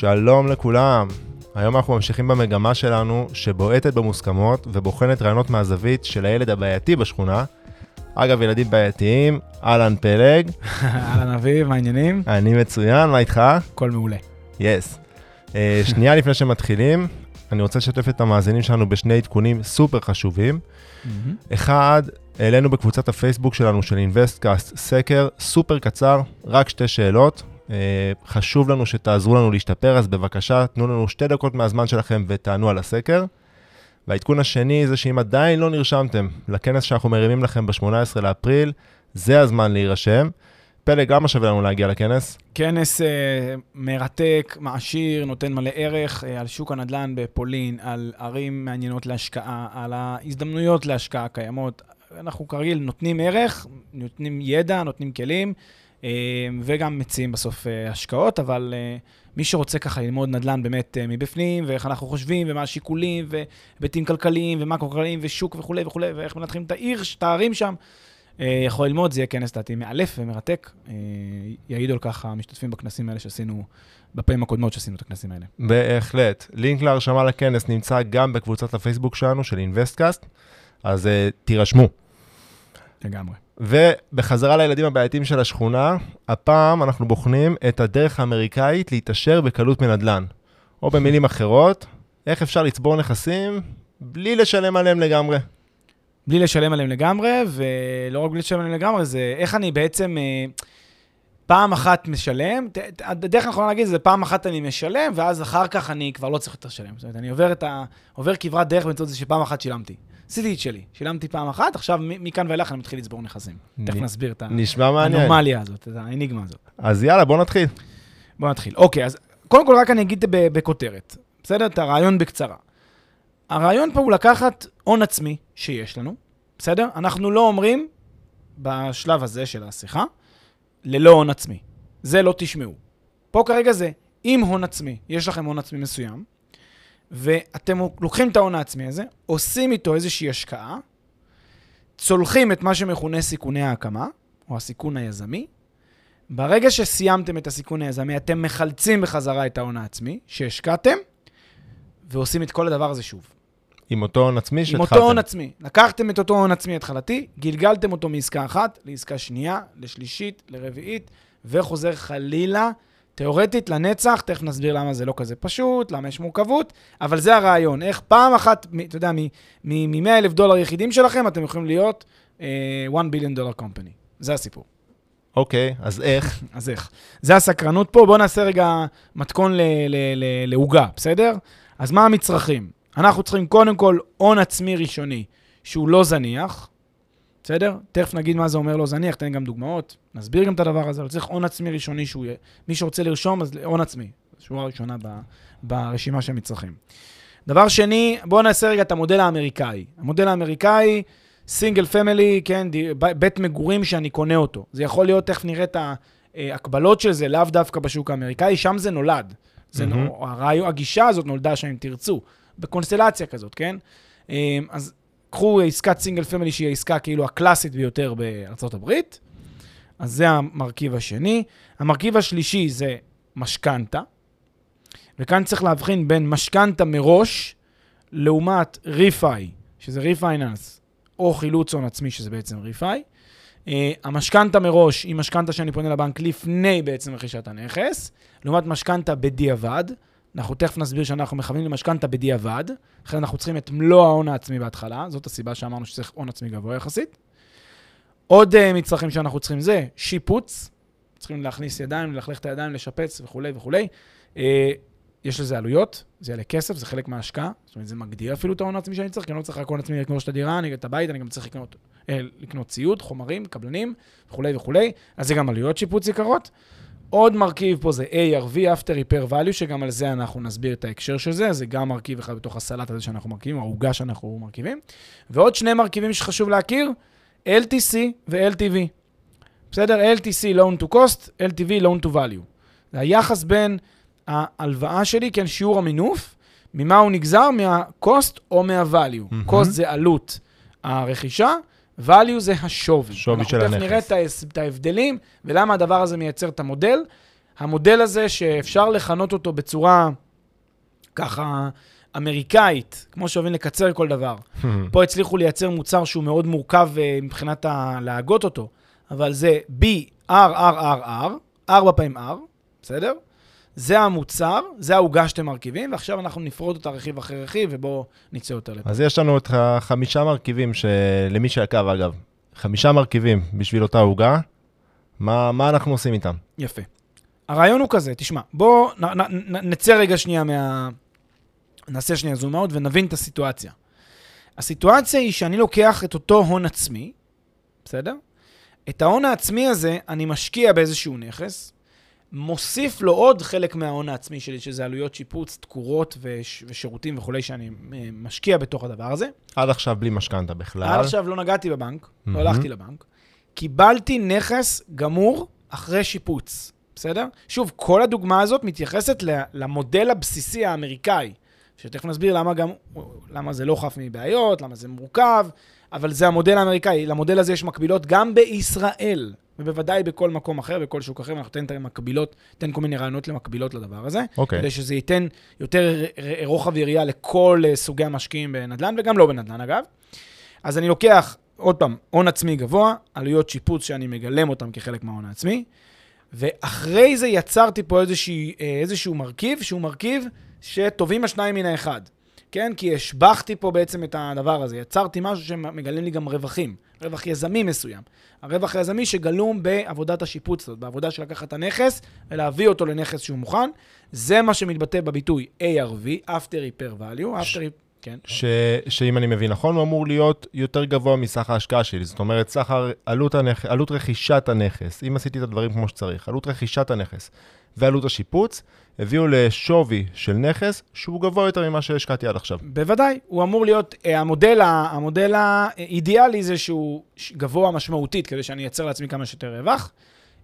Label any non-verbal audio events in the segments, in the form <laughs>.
שלום לכולם. היום אנחנו ממשיכים במגמה שלנו שבועטת במוסכמות ובוחנת רעיונות מהזווית של הילד הבעייתי בשכונה. אגב, ילדים בעייתיים, אהלן פלג. <laughs> אהלן אביב, מה העניינים? אני מצוין, מה איתך? הכל מעולה. Yes. Yes. Uh, שנייה לפני שמתחילים, אני רוצה לשתף את המאזינים שלנו בשני עדכונים סופר חשובים. אחד, העלינו בקבוצת הפייסבוק שלנו של אינוויסטקאסט סקר סופר קצר, רק שתי שאלות. Uh, חשוב לנו שתעזרו לנו להשתפר, אז בבקשה, תנו לנו שתי דקות מהזמן שלכם ותענו על הסקר. והעדכון השני זה שאם עדיין לא נרשמתם לכנס שאנחנו מרימים לכם ב-18 לאפריל, זה הזמן להירשם. פלג, למה שווה לנו להגיע לכנס? כנס uh, מרתק, מעשיר, נותן מלא ערך uh, על שוק הנדל"ן בפולין, על ערים מעניינות להשקעה, על ההזדמנויות להשקעה קיימות. אנחנו כרגיל נותנים ערך, נותנים ידע, נותנים כלים, וגם מציעים בסוף uh, השקעות, אבל uh, מי שרוצה ככה ללמוד נדל"ן באמת מבפנים, ואיך אנחנו חושבים, ומה השיקולים, והיבטים כלכליים, ומקרו-כלכליים, ושוק וכולי וכולי, ואיך מנתחים את העיר, את הערים שם, יכול ללמוד, זה יהיה כנס לדעתי מאלף ומרתק. יעידו על כך המשתתפים בכנסים האלה שעשינו, בפעמים הקודמות שעשינו את הכנסים האלה. בהחלט. לינק להרשמה לכנס נמצא גם בקבוצת הפייסבוק שלנו, של אינוויסטקאסט, אז תירשמו. לגמרי. ובחזרה לילדים הבעייתיים של השכונה, הפעם אנחנו בוחנים את הדרך האמריקאית להתעשר בקלות מנדל"ן. או במילים אחרות, איך אפשר לצבור נכסים בלי לשלם עליהם לגמרי. בלי לשלם עליהם לגמרי, ולא רק בלי לשלם עליהם לגמרי, זה איך אני בעצם אה, פעם אחת משלם, הדרך הנכונה להגיד זה פעם אחת אני משלם, ואז אחר כך אני כבר לא צריך יותר לשלם. זאת אומרת, אני עובר, ה, עובר כברת דרך באמצעות זה שפעם אחת שילמתי. עשיתי את שלי, שילמתי פעם אחת, עכשיו מכאן ואילך אני מתחיל לצבור נכסים. תכף נסביר את האנומליה הזאת, את האניגמה הזאת. אז יאללה, בוא נתחיל. בוא נתחיל. אוקיי, אז קודם כל רק אני אגיד בכותרת, בסדר? את הרעיון בקצרה. הרעיון פה הוא לקחת הון עצמי שיש לנו, בסדר? אנחנו לא אומרים, בשלב הזה של השיחה, ללא הון עצמי. זה לא תשמעו. פה כרגע זה, עם הון עצמי, יש לכם הון עצמי מסוים, ואתם לוקחים את ההון העצמי הזה, עושים איתו איזושהי השקעה, צולחים את מה שמכונה סיכוני ההקמה, או הסיכון היזמי. ברגע שסיימתם את הסיכון היזמי, אתם מחלצים בחזרה את ההון העצמי שהשקעתם, ועושים את כל הדבר הזה שוב. עם אותו הון עצמי שהתחלתם. עם אותו הון עצמי. לקחתם את אותו הון עצמי התחלתי, גלגלתם אותו מעסקה אחת לעסקה שנייה, לשלישית, לרביעית, וחוזר חלילה תיאורטית לנצח, תכף נסביר למה זה לא כזה פשוט, למה יש מורכבות, אבל זה הרעיון. איך פעם אחת, אתה יודע, מ-100 אלף דולר יחידים שלכם, אתם יכולים להיות uh, 1 ביליון דולר קומפני. זה הסיפור. אוקיי, okay, אז איך? <laughs> אז איך. זה הסקרנות פה. בואו נעשה רגע מתכון לעוגה, בסדר? אז מה המצרכים? אנחנו צריכים קודם כל הון עצמי ראשוני, שהוא לא זניח, בסדר? תכף נגיד מה זה אומר לא זניח, תן גם דוגמאות, נסביר גם את הדבר הזה, אבל צריך הון עצמי ראשוני שהוא יהיה. מי שרוצה לרשום, אז הון עצמי. שורה ראשונה ב, ברשימה של מצרכים. דבר שני, בואו נעשה רגע את המודל האמריקאי. המודל האמריקאי, single family, כן, בית מגורים שאני קונה אותו. זה יכול להיות, תכף נראה את ההקבלות של זה, לאו דווקא בשוק האמריקאי, שם זה נולד. זה mm-hmm. לא, הרעיון, הגישה הזאת נולדה שם, אם תרצו, בקונסטלציה כזאת, כן? אז קחו עסקת single family שהיא העסקה כאילו הקלאסית ביותר בארצות הברית, אז זה המרכיב השני. המרכיב השלישי זה משכנתה, וכאן צריך להבחין בין משכנתה מראש לעומת refi, שזה refinance, או חילוץ הון עצמי, שזה בעצם refi. Uh, המשכנתה מראש היא משכנתה שאני פונה לבנק לפני בעצם רכישת הנכס, לעומת משכנתה בדיעבד. אנחנו תכף נסביר שאנחנו מכוונים למשכנתה בדיעבד, לכן אנחנו צריכים את מלוא ההון העצמי בהתחלה, זאת הסיבה שאמרנו שצריך הון עצמי גבוה יחסית. עוד uh, מצרכים שאנחנו צריכים זה שיפוץ, צריכים להכניס ידיים, ללכלך את הידיים, לשפץ וכולי וכולי. אה, יש לזה עלויות, זה יעלה כסף, זה חלק מההשקעה, זאת אומרת, זה מגדיל אפילו את ההון העצמי שאני צריך, כי אני לא צריך רק הון עצמי לקנות את הדירה, אני את הבית, אני גם צריך לקנות, אה, לקנות ציוד, חומרים, קבלנים וכולי וכולי, אז זה גם עלויות שיפוץ יקרות. עוד מרכיב פה זה ARV, After Repair Value, שגם על זה אנחנו נסביר את ההקשר של זה, זה גם מרכיב אחד בתוך הסלט הזה שאנחנו מרכיבים, העוגה שאנחנו מרכיבים. ועוד שני מרכיבים שחשוב להכיר, LTC ו-LTV. בסדר? LTC, Loan to Cost, LTV, Loan to Value. זה היחס בין ההלוואה שלי, כן, שיעור המינוף, ממה הוא נגזר? מה-cost או מה-value. מהמם. cost זה עלות הרכישה, value זה השווי. שווי של אנחנו תכף הנכס. נראה את ההבדלים ולמה הדבר הזה מייצר את המודל. המודל הזה שאפשר לכנות אותו בצורה ככה אמריקאית, כמו שאוהבים לקצר כל דבר. <laughs> פה הצליחו לייצר מוצר שהוא מאוד מורכב אה, מבחינת ה... להגות אותו, אבל זה BRRRR, 4 פעמים R, בסדר? זה המוצר, זה העוגה שאתם מרכיבים, ועכשיו אנחנו נפרוד אותה רכיב אחרי רכיב, ובואו נצא יותר לפה. אז יש לנו את החמישה מרכיבים, שלמי שעקב אגב, חמישה מרכיבים בשביל אותה עוגה, מה, מה אנחנו עושים איתם? יפה. הרעיון הוא כזה, תשמע, בואו נצא רגע שנייה מה... נעשה שנייה זום אאוט ונבין את הסיטואציה. הסיטואציה היא שאני לוקח את אותו הון עצמי, בסדר? את ההון העצמי הזה אני משקיע באיזשהו נכס, מוסיף לו עוד חלק מההון העצמי שלי, שזה עלויות שיפוץ, תקורות וש, ושירותים וכולי, שאני אה, משקיע בתוך הדבר הזה. עד עכשיו בלי משכנתה בכלל. עד עכשיו לא נגעתי בבנק, לא מהמם. הלכתי לבנק. קיבלתי נכס גמור אחרי שיפוץ, בסדר? שוב, כל הדוגמה הזאת מתייחסת למודל הבסיסי האמריקאי, שתכף נסביר למה גם, למה זה לא חף מבעיות, למה זה מורכב, אבל זה המודל האמריקאי. למודל הזה יש מקבילות גם בישראל, ובוודאי בכל מקום אחר, בכל שוק אחר, אנחנו ניתן את המקבילות, ניתן כל מיני רעיונות למקבילות לדבר הזה. אוקיי. כדי שזה ייתן יותר רוחב יריעה לכל אה, סוגי המשקיעים בנדל"ן, וגם לא בנדל"ן אגב. אז אני לוקח, עוד פעם, הון עצמי גבוה, עלויות שיפוץ שאני מגלם אותם כחלק מההון העצמי, ואחרי זה יצרתי פה איזשהו, איזשהו מרכיב, שהוא מרכיב שטובים השניים מן האחד. כן? כי השבחתי פה בעצם את הדבר הזה. יצרתי משהו שמגלם לי גם רווחים, רווח יזמי מסוים. הרווח היזמי שגלום בעבודת השיפוץ הזאת, בעבודה של לקחת את הנכס ולהביא אותו לנכס שהוא מוכן. זה מה שמתבטא בביטוי ARV, After Repair Value. After... כן. ש, שאם אני מבין נכון, הוא אמור להיות יותר גבוה מסך ההשקעה שלי. זאת אומרת, סך עלות, הנכ... עלות רכישת הנכס, אם עשיתי את הדברים כמו שצריך, עלות רכישת הנכס ועלות השיפוץ, הביאו לשווי של נכס שהוא גבוה יותר ממה שהשקעתי עד עכשיו. בוודאי, הוא אמור להיות, אה, המודל, המודל האידיאלי זה שהוא גבוה משמעותית, כדי שאני אייצר לעצמי כמה שיותר רווח.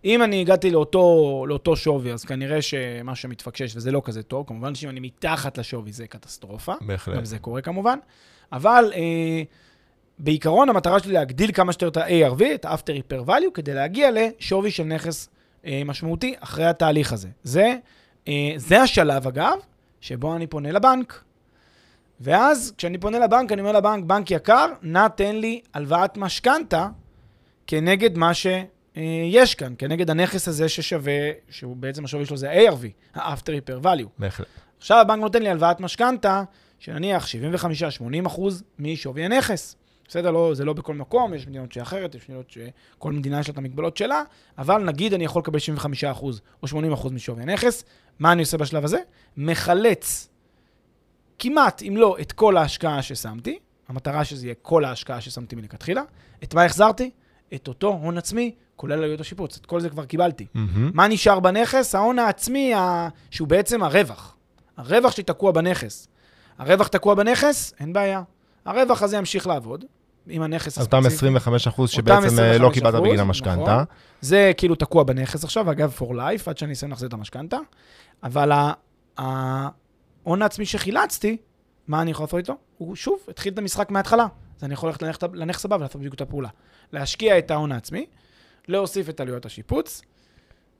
אם אני הגעתי לאותו, לאותו שווי, אז כנראה שמשהו שמתפקשש וזה לא כזה טוב. כמובן שאם אני מתחת לשווי זה קטסטרופה. בהחלט. גם זה קורה כמובן. אבל אה, בעיקרון המטרה שלי להגדיל כמה שיותר את ה-ARV, את ה-After Repair Value, כדי להגיע לשווי של נכס משמעותי אחרי התהליך הזה. זה, אה, זה השלב, אגב, שבו אני פונה לבנק. ואז כשאני פונה לבנק, אני אומר לבנק, בנק יקר, נא תן לי הלוואת משכנתה כנגד מה שיש כאן, כנגד הנכס הזה ששווה, שהוא בעצם השווי שלו זה ה-ARV, ה-After Repair Value. בהחלט. עכשיו הבנק נותן לי הלוואת משכנתה, שנניח 75-80 אחוז משווי הנכס. בסדר, לא, זה לא בכל מקום, יש מדינות שאחרת, יש מדינות שכל מדינה יש לה את המגבלות שלה, אבל נגיד אני יכול לקבל 75 אחוז או 80 אחוז משווי הנכס, מה אני עושה בשלב הזה? מחלץ כמעט, אם לא, את כל ההשקעה ששמתי, המטרה שזה יהיה כל ההשקעה ששמתי מלכתחילה. את מה החזרתי? את אותו הון עצמי, כולל עלויות השיפוץ. את כל זה כבר קיבלתי. מהמם. מה נשאר בנכס? ההון העצמי, ה... שהוא בעצם הרווח. הרווח שלי תקוע בנכס. הרווח תקוע בנכס, אין בעיה. הרווח הזה ימשיך לעבוד, עם הנכס אז אותם הספציפי. 25 אחוז אותם שבעצם אה, לא 25%, קיבלת בגין המשכנתה. נכון. זה כאילו תקוע בנכס עכשיו, אגב, for life, עד שאני אסיים להחזיר את המשכנתה. אבל ההון העצמי שחילצתי, מה אני יכול לעשות איתו? הוא שוב התחיל את המשחק מההתחלה. אז אני יכול ללכת לנכס- לנכס הבא ולעשות בדיוק את הפעולה. להשקיע את ההון העצמי, להוסיף את עלויות השיפוץ,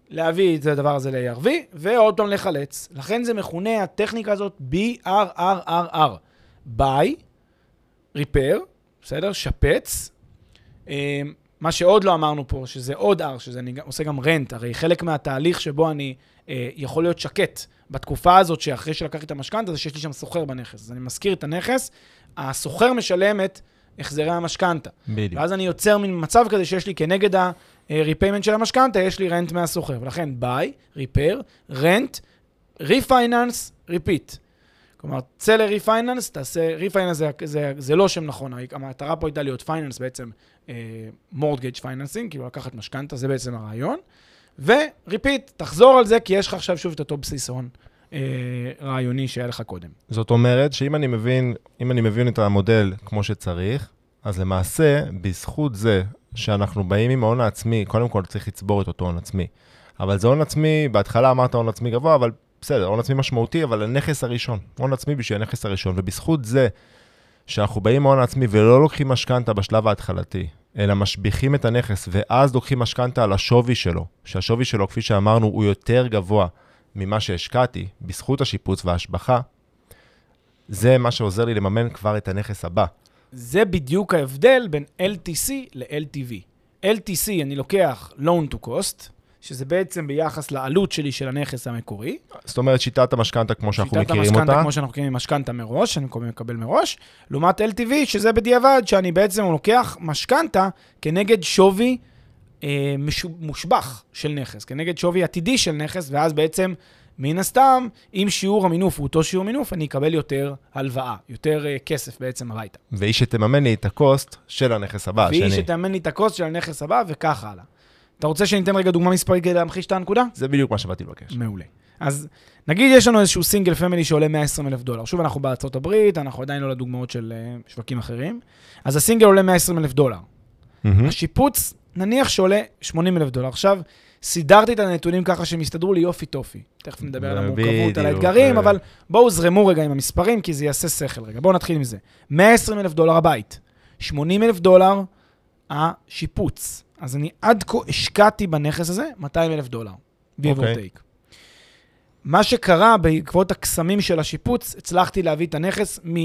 להביא את הדבר הזה ל-ARV, ועוד פעם לחלץ. לכן זה מכונה, הטכניקה הזאת, BRRRR. buy, repair, בסדר? שפץ. אה, מה שעוד לא אמרנו פה, שזה עוד R, שזה אני עושה גם רנט, הרי חלק מהתהליך שבו אני אה, יכול להיות שקט בתקופה הזאת, שאחרי שלקחתי את המשכנתה, זה שיש לי שם סוחר בנכס. אז אני מזכיר את הנכס, הסוחר משלם את החזרי המשכנתה. בדיוק. ואז אני יוצר מין מצב כזה שיש לי כנגד ה-repayment של המשכנתה, יש לי רנט מהסוחר. ולכן buy, repair, rent, refinance, repeat. כלומר, צא ל refinance, תעשה, refinance זה, זה, זה לא שם נכון, המטרה פה הייתה להיות finance בעצם, mortgage uh, financing, כאילו לקחת משכנתה, זה בעצם הרעיון. ו repeat, תחזור על זה, כי יש לך עכשיו שוב את אותו בסיס הון אה, רעיוני שהיה לך קודם. זאת אומרת שאם אני מבין, אם אני מבין את המודל כמו שצריך, אז למעשה, בזכות זה שאנחנו באים עם ההון העצמי, קודם כל צריך לצבור את אותו הון עצמי. אבל זה הון עצמי, בהתחלה אמרת הון עצמי גבוה, אבל בסדר, הון עצמי משמעותי, אבל הנכס הראשון. הון עצמי בשביל הנכס הראשון. ובזכות זה שאנחנו באים עם ההון העצמי ולא לוקחים משכנתה בשלב ההתחלתי, אלא משביחים את הנכס, ואז לוקחים משכנתה על השווי שלו, שהשווי שלו, כפי שאמרנו, הוא יותר גבוה ממה שהשקעתי, בזכות השיפוץ וההשבחה, זה מה שעוזר לי לממן כבר את הנכס הבא. זה בדיוק ההבדל בין LTC ל-LTV. LTC, אני לוקח loan to cost, שזה בעצם ביחס לעלות שלי של הנכס המקורי. זאת אומרת, שיטת המשכנתה כמו שאנחנו מכירים אותה. שיטת המשכנתה כמו שאנחנו מכירים משכנתה מראש, שאני מקבל מראש, לעומת LTV, שזה בדיעבד, שאני בעצם לוקח משכנתה כנגד שווי אה, מושבח של נכס, כנגד שווי עתידי של נכס, ואז בעצם, מן הסתם, אם שיעור המינוף הוא אותו שיעור מינוף, אני אקבל יותר הלוואה, יותר אה, כסף בעצם הביתה. והיא שתממן לי את ה cost של הנכס הבא, והיא. שתממן לי את ה cost של הנכס הבא, וכך הלאה. אתה רוצה שניתן רגע דוגמה מספרית כדי להמחיש את הנקודה? זה בדיוק מה שבאתי לבקש. מעולה. אז נגיד יש לנו איזשהו single family שעולה 120 אלף דולר. שוב, אנחנו בארצות הברית, אנחנו עדיין לא לדוגמאות של uh, שווקים אחרים. אז הסינגל עולה 120 אלף דולר. Mm-hmm. השיפוץ, נניח שעולה 80 אלף דולר. עכשיו, סידרתי את הנתונים ככה שהם יסתדרו לי יופי טופי. תכף נדבר על המורכבות, על האתגרים, אבל בואו זרמו רגע עם המספרים, כי זה יעשה שכל רגע. בואו נתחיל עם זה. 120 אלף דולר הבית, 80 אלף דולר השיפוץ. אז אני עד כה השקעתי בנכס הזה 200 אלף דולר, give or take. מה שקרה בעקבות הקסמים של השיפוץ, הצלחתי להביא את הנכס מ...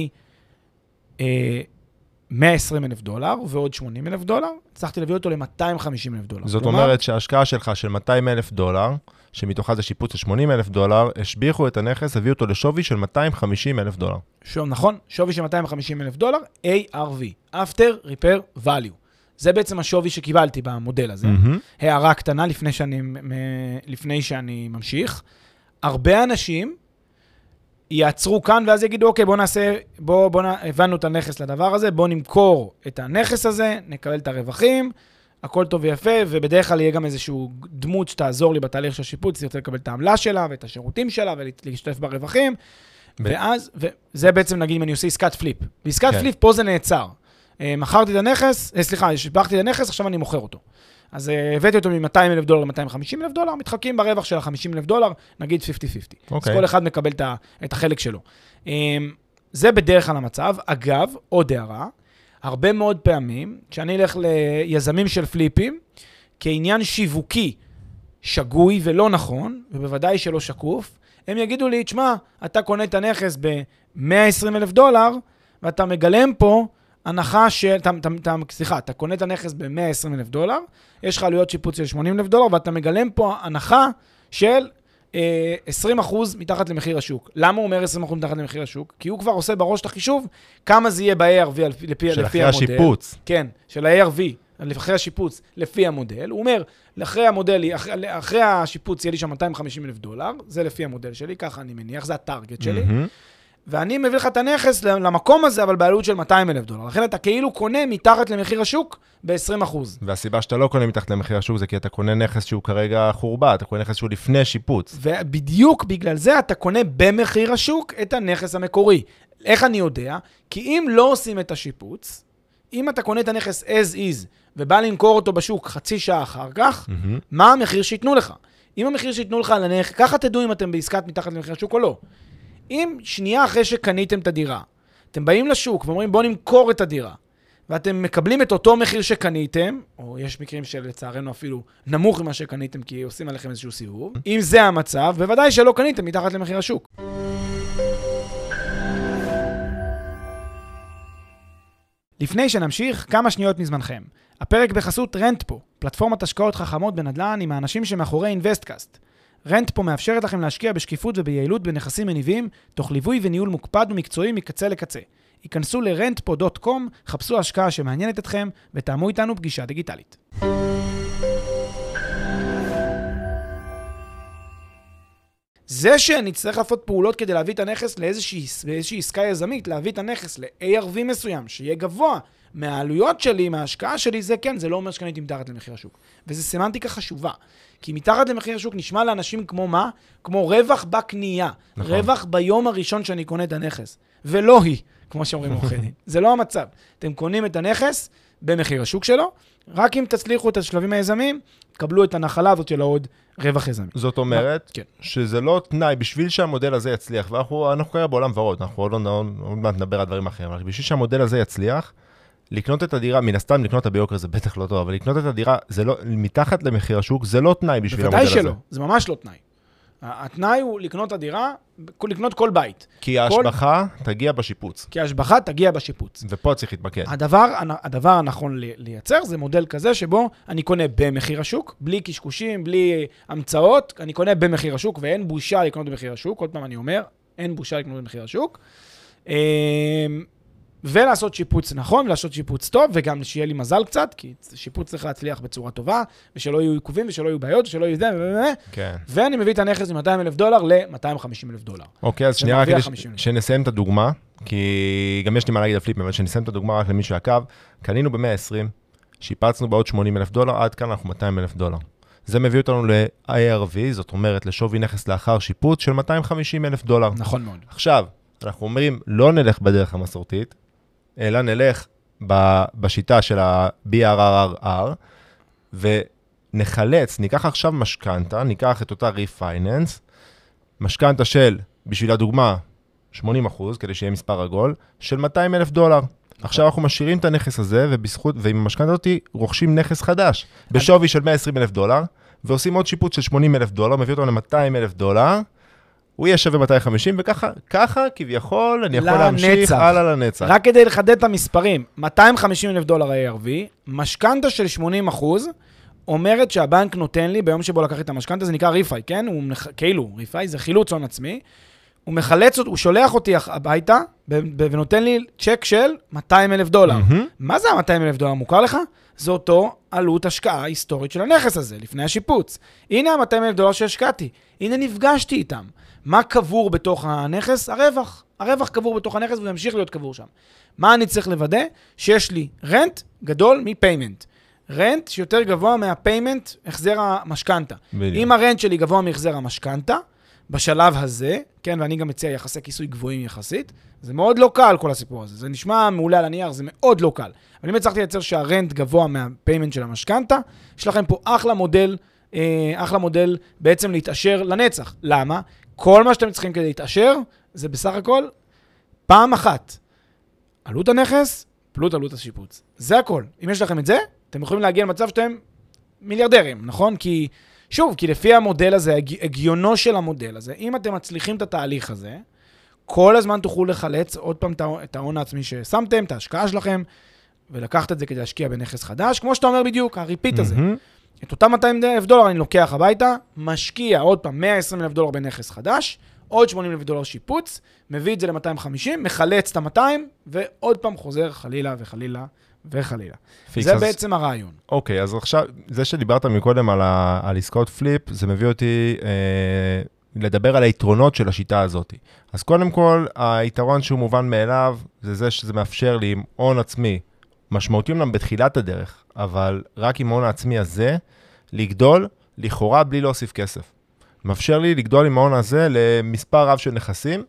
120 אה, אלף דולר ועוד 80 אלף דולר, הצלחתי להביא אותו ל-250 אלף דולר. זאת כלומר, אומרת שההשקעה שלך של 200 אלף דולר, שמתוכה זה שיפוץ של 80 אלף דולר, השביחו את הנכס, הביאו אותו לשווי של 250 אלף דולר. שוב, נכון, שווי של 250 אלף דולר, ARV, After Repair Value. זה בעצם השווי שקיבלתי במודל הזה. Mm-hmm. הערה קטנה לפני שאני, לפני שאני ממשיך. הרבה אנשים יעצרו כאן ואז יגידו, אוקיי, בואו נעשה, בואו, בואו, הבנו את הנכס לדבר הזה, בואו נמכור את הנכס הזה, נקבל את הרווחים, הכל טוב ויפה, ובדרך כלל יהיה גם איזושהי דמות שתעזור לי בתהליך של השיפוץ, רוצה לקבל את העמלה שלה ואת השירותים שלה ולהשתתף ברווחים. ב- ואז, וזה בעצם, נגיד, אם אני עושה עסקת flip. בעסקת כן. flip פה זה נעצר. אה, מכרתי את הנכס, אה, סליחה, שיפחתי את הנכס, עכשיו אני מוכר אותו. אז uh, הבאתי אותו מ-200 אלף דולר ל-250 אלף דולר, מתחלקים ברווח של ה-50 אלף דולר, נגיד 50-50. Okay. אז כל אחד מקבל את החלק שלו. זה בדרך כלל המצב. אגב, עוד הערה, הרבה מאוד פעמים, כשאני אלך ליזמים של פליפים, כעניין שיווקי שגוי ולא נכון, ובוודאי שלא שקוף, הם יגידו לי, תשמע, אתה קונה את הנכס ב-120 אלף דולר, ואתה מגלם פה הנחה של, אתה, אתה, אתה, סליחה, אתה קונה את הנכס ב-120 אלף דולר, יש לך עלויות שיפוץ של 80 אלף דולר, ואתה מגלם פה הנחה של אה, 20 אחוז מתחת למחיר השוק. למה הוא אומר 20 אחוז מתחת למחיר השוק? כי הוא כבר עושה בראש את החישוב, כמה זה יהיה ב-ARV לפי, לפי, לפי המודל. של אחרי השיפוץ. כן, של ה-ARV, אחרי השיפוץ, לפי המודל. הוא אומר, אחרי המודל, אחרי, אחרי השיפוץ יהיה לי שם 250 אלף דולר, זה לפי המודל שלי, ככה אני מניח, זה הטארגט שלי. Mm-hmm. ואני מביא לך את הנכס למקום הזה, אבל בעלות של 200 אלף דולר. לכן אתה כאילו קונה מתחת למחיר השוק ב-20%. והסיבה שאתה לא קונה מתחת למחיר השוק זה כי אתה קונה נכס שהוא כרגע חורבה, אתה קונה נכס שהוא לפני שיפוץ. ובדיוק בגלל זה אתה קונה במחיר השוק את הנכס המקורי. איך אני יודע? כי אם לא עושים את השיפוץ, אם אתה קונה את הנכס as is ובא למכור אותו בשוק חצי שעה אחר כך, mm-hmm. מה המחיר שייתנו לך? אם המחיר שייתנו לך על הנכס, ככה תדעו אם אתם בעסקת מתחת למחיר השוק או לא. אם שנייה אחרי שקניתם את הדירה, אתם באים לשוק ואומרים בואו נמכור את הדירה, ואתם מקבלים את אותו מחיר שקניתם, או יש מקרים שלצערנו אפילו נמוך ממה שקניתם כי עושים עליכם איזשהו סיבוב, אם זה המצב, בוודאי שלא קניתם מתחת למחיר השוק. לפני שנמשיך, כמה שניות מזמנכם. הפרק בחסות Rentpo, פלטפורמת השקעות חכמות בנדל"ן עם האנשים שמאחורי Investcast. Rentpo מאפשרת לכם להשקיע בשקיפות וביעילות בנכסים מניבים, תוך ליווי וניהול מוקפד ומקצועי מקצה לקצה. היכנסו ל-rentpo.com, חפשו השקעה שמעניינת אתכם, ותאמו איתנו פגישה דיגיטלית. זה שאני צריך לעשות פעולות כדי להביא את הנכס לאיזושהי, לאיזושהי עסקה יזמית, להביא את הנכס ל-ARV מסוים, שיהיה גבוה מהעלויות שלי, מההשקעה שלי, זה כן, זה לא אומר שקניתי מתחת למחיר השוק. וזו סמנטיקה חשובה. כי מתחת למחיר השוק נשמע לאנשים כמו מה? כמו רווח בקנייה. נכון. רווח ביום הראשון שאני קונה את הנכס. ולא היא, כמו שאומרים עורכי דין. זה לא המצב. אתם קונים את הנכס במחיר השוק שלו, רק אם תצליחו את השלבים היזמיים, קבלו את הנחלה הזאת של העוד רווח יזמי. זאת אומרת, כן. שזה לא תנאי, בשביל שהמודל הזה יצליח, ואנחנו אנחנו כרגע בעולם ורוד, אנחנו עוד, לא, עוד מעט נדבר על דברים אחרים, אבל בשביל שהמודל הזה יצליח, לקנות את הדירה, מן הסתם לקנות אותה ביוקר זה בטח לא טוב, אבל לקנות את הדירה, זה לא, מתחת למחיר השוק, זה לא תנאי בשביל המודל בוודאי הזה. שלא, זה ממש לא תנאי. התנאי הוא לקנות את הדירה, לקנות כל בית. כי ההשבחה תגיע בשיפוץ, כי ההשבחה תגיע בשיפוץ. ופה צריך להתמקד. הדבר, הדבר הנכון לי- לייצר זה מודל כזה שבו אני קונה במחיר השוק, בלי קשקושים, בלי המצאות, אני קונה במחיר השוק, ואין בושה לקנות במחיר השוק, עוד פעם אני אומר, אין בושה לקנות במחיר השוק. ולעשות שיפוץ נכון, ולעשות שיפוץ טוב, וגם שיהיה לי מזל קצת, כי שיפוץ צריך להצליח בצורה טובה, ושלא יהיו עיכובים, ושלא יהיו בעיות, ושלא יהיו זה, ו- כן. ואני מביא את הנכס מ-200 אלף דולר ל-250 אלף דולר. אוקיי, אז שנייה רק כדי 50 ש- שנסיים את הדוגמה, כי גם יש לי מה להגיד על פליפים, אבל שנסיים את הדוגמה רק למי שעקב, קנינו ב-120, שיפצנו בעוד 80 אלף דולר, עד כאן אנחנו 200 אלף דולר. זה מביא אותנו ל-IRV, זאת אומרת לשווי נכס לאחר שיפוץ של 250 אלף דולר. נכון מאוד. עכשיו, אנחנו אומרים, לא נלך בדרך המסורתית, אלא נלך בשיטה של ה-BRRR, ונחלץ, ניקח עכשיו משכנתה, ניקח את אותה refinance, משכנתה של, בשביל הדוגמה, 80 אחוז, כדי שיהיה מספר עגול, של 200 אלף דולר. עכשיו אנחנו משאירים את הנכס הזה, ובזכות, ועם המשכנתה הזאת רוכשים נכס חדש, בשווי של 120 אלף דולר, ועושים עוד שיפוץ של 80 אלף דולר, מביא אותנו ל-200 אלף דולר, הוא יהיה שווה 250, וככה, ככה כביכול אני יכול לנצח. להמשיך הלאה לנצח. רק כדי לחדד את המספרים, 250 אלף דולר ARV, משכנתה של 80 אחוז, אומרת שהבנק נותן לי, ביום שבו לקחתי את המשכנתה, זה נקרא ריפאי, כן? הוא מח... כאילו, ריפאי זה חילוץ הון עצמי. הוא מחלץ, הוא שולח אותי הביתה, ונותן לי צ'ק של 200 אלף דולר. מהמם. מה זה ה-200 אלף דולר? מוכר לך? זה אותו עלות השקעה היסטורית של הנכס הזה, לפני השיפוץ. הנה ה-200 אלף דולר שהשקעתי, הנה נפגשתי איתם. מה קבור בתוך הנכס? הרווח. הרווח קבור בתוך הנכס והוא ימשיך להיות קבור שם. מה אני צריך לוודא? שיש לי rent גדול מ payment. rent שיותר גבוה מה payment, החזר המשכנתה. אם ה rent שלי גבוה מהחזר המשכנתה, בשלב הזה, כן, ואני גם מציע יחסי כיסוי גבוהים יחסית, זה מאוד לא קל כל הסיפור הזה. זה נשמע מעולה על הנייר, זה מאוד לא קל. אבל אם הצלחתי לייצר שה rent גבוה מה payment של המשכנתה, יש לכם פה אחלה מודל, אה, אחלה מודל בעצם להתעשר לנצח. למה? כל מה שאתם צריכים כדי להתעשר, זה בסך הכל פעם אחת. עלות הנכס, פלוט עלות השיפוץ. זה הכל. אם יש לכם את זה, אתם יכולים להגיע למצב שאתם מיליארדרים, נכון? כי, שוב, כי לפי המודל הזה, הג- הגיונו של המודל הזה, אם אתם מצליחים את התהליך הזה, כל הזמן תוכלו לחלץ עוד פעם את ההון- העצמי ששמתם, את ההשקעה שלכם, ולקחת את זה כדי להשקיע בנכס חדש, כמו שאתה אומר בדיוק, ה repeat הזה. את אותם 200 אלף דולר אני לוקח הביתה, משקיע עוד פעם 120 אלף דולר בנכס חדש, עוד 80 אלף דולר שיפוץ, מביא את זה ל-250, מחלץ את ה-200, ועוד פעם חוזר חלילה וחלילה וחלילה. פיקס, זה אז- בעצם הרעיון. אוקיי, אז עכשיו, זה שדיברת מקודם על, ה, על עסקאות flip, זה מביא אותי אה, לדבר על היתרונות של השיטה הזאת. אז קודם כל, היתרון שהוא מובן מאליו, זה זה שזה מאפשר לי עם הון עצמי, משמעותי אמנם בתחילת הדרך, אבל רק עם ההון העצמי הזה, לגדול לכאורה בלי להוסיף כסף. מאפשר לי לגדול עם ההון הזה למספר רב של נכסים,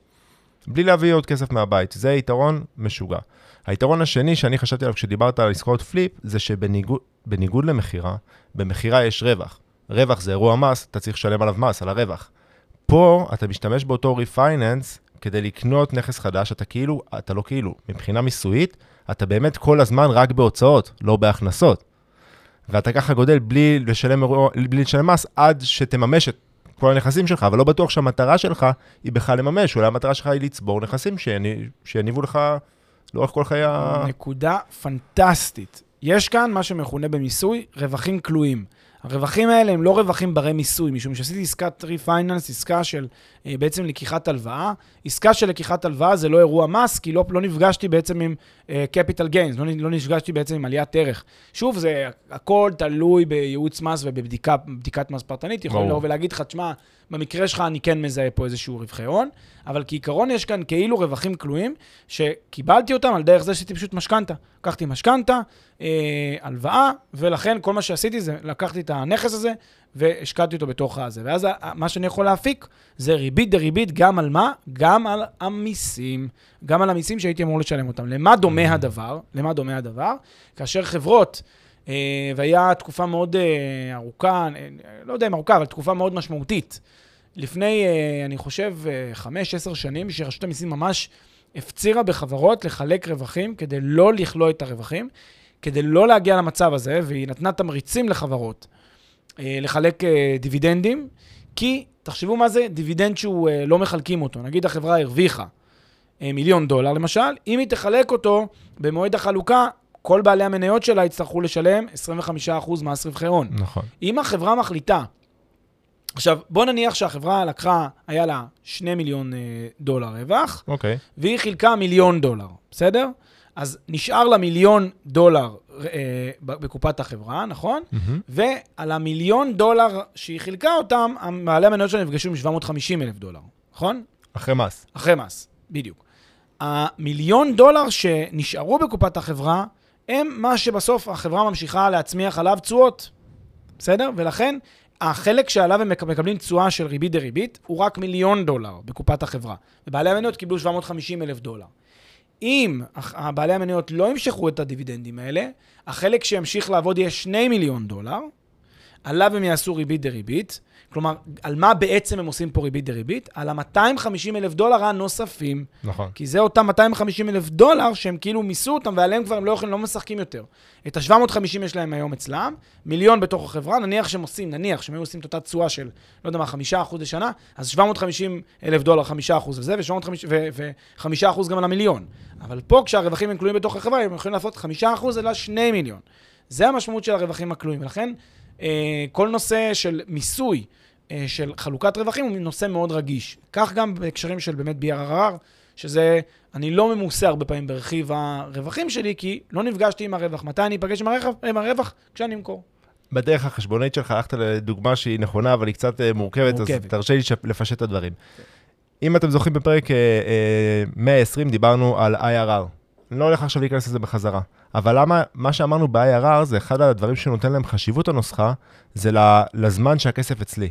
בלי להביא עוד כסף מהבית. זה יתרון משוגע. היתרון השני שאני חשבתי עליו כשדיברת על עסקאות flip, זה שבניגוד בניגוד למכירה, במכירה יש רווח. רווח זה אירוע מס, אתה צריך לשלם עליו מס, על הרווח. פה אתה משתמש באותו refinance כדי לקנות נכס חדש, אתה כאילו, אתה לא כאילו, מבחינה מיסויית, אתה באמת כל הזמן רק בהוצאות, לא בהכנסות. ואתה ככה גודל בלי לשלם, בלי לשלם מס עד שתממש את כל הנכסים שלך, אבל לא בטוח שהמטרה שלך היא בכלל לממש, אולי המטרה שלך היא לצבור נכסים שיני- שיניבו לך לאורך כל חיי ה... נקודה פנטסטית. יש כאן מה שמכונה במיסוי רווחים כלואים. הרווחים האלה הם לא רווחים ברי מיסוי, משום שעשיתי עסקת ריפייננס, עסקה של אה, בעצם לקיחת הלוואה. עסקה של לקיחת הלוואה זה לא אירוע מס, כי לא, לא נפגשתי בעצם עם capital gains, לא, לא נפגשתי בעצם עם עליית ערך. שוב, זה הכל תלוי בייעוץ מס ובבדיקת מס פרטנית. יכולים. לבוא ולהגיד לך, תשמע, במקרה שלך אני כן מזהה פה איזשהו רווחי הון, אבל כעיקרון יש כאן כאילו רווחים כלואים, שקיבלתי אותם על דרך זה שעשיתי פשוט משכנתה. לקחתי משכנתה, אה, הלוואה, ולכן כל מה שעשיתי זה לקחתי את הנכס הזה והשקעתי אותו בתוך הזה. ואז מה שאני יכול להפיק זה ריבית דריבית גם על מה? גם על המיסים. גם על המיסים שהייתי אמור לשלם אותם. למה דומה הדבר? למה דומה הדבר? כאשר חברות... אה, והיה תקופה מאוד אה, ארוכה, אה, לא יודע אם ארוכה, אבל תקופה מאוד משמעותית. לפני, אה, אני חושב, אה, חמש, עשר שנים, שרשות המיסים ממש הפצירה בחברות לחלק רווחים כדי לא לכלוא את הרווחים, כדי לא להגיע למצב הזה, והיא נתנה תמריצים לחברות אה, לחלק אה, דיבידנדים, כי תחשבו מה זה דיבידנד שהוא אה, לא מחלקים אותו. נגיד החברה הרוויחה אה, מיליון דולר למשל, אם היא תחלק אותו במועד החלוקה, כל בעלי המניות שלה יצטרכו לשלם 25% מס רווחי הון. נכון. אם החברה מחליטה, עכשיו, בוא נניח שהחברה לקחה, היה לה 2 מיליון אה, דולר רווח, אוקיי. והיא חילקה מיליון דולר, בסדר? אז נשאר לה מיליון דולר אה, בקופת החברה, נכון? מהמם. ועל המיליון דולר שהיא חילקה אותם, בעלי המניות שלה נפגשו עם 750 אלף דולר, נכון? אחרי מס. אחרי מס, בדיוק. המיליון דולר שנשארו בקופת החברה, הם מה שבסוף החברה ממשיכה להצמיח עליו תשואות, בסדר? ולכן החלק שעליו הם מק- מקבלים תשואה של ריבית דריבית הוא רק מיליון דולר בקופת החברה. ובעלי המניות קיבלו 750 אלף דולר. אם בעלי המניות לא ימשכו את הדיבידנדים האלה, החלק שימשיך לעבוד יהיה 2 מיליון דולר, עליו הם יעשו ריבית דריבית. כלומר, על מה בעצם הם עושים פה ריבית דריבית? על ה-250 אלף דולר הנוספים. נכון. כי זה אותם 250 אלף דולר שהם כאילו מיסו אותם, ועליהם כבר הם לא יכולים, לא משחקים יותר. את ה-750 יש להם היום אצלם, מיליון בתוך החברה, נניח שהם עושים, נניח שהם היו עושים את אותה תשואה של, לא יודע מה, 5% לשנה, אז 750 אלף דולר, 5% וזה, ו-5% גם על המיליון. אבל פה, כשהרווחים הם כלואים בתוך החברה, הם יכולים לעשות 5% אלא 2 מיליון. זה המשמעות של הרווחים הכלואים, ולכן אה, כל נושא של מיסוי, של חלוקת רווחים, הוא נושא מאוד רגיש. כך גם בהקשרים של באמת BRRR, שזה, אני לא ממוסה הרבה פעמים ברכיב הרווחים שלי, כי לא נפגשתי עם הרווח. מתי אני אפגש עם הרווח? עם הרווח? כשאני אמכור. בדרך החשבונאית שלך הלכת לדוגמה שהיא נכונה, אבל היא קצת אה, מורכבת, אז מורכבת. תרשה לי לפשט את הדברים. אם אתם זוכרים בפרק אה, אה, 120 דיברנו על IRR. אני לא הולך עכשיו להיכנס לזה בחזרה. אבל למה, מה שאמרנו ב-IRR זה אחד הדברים שנותן להם חשיבות הנוסחה, זה לזמן שהכסף אצלי.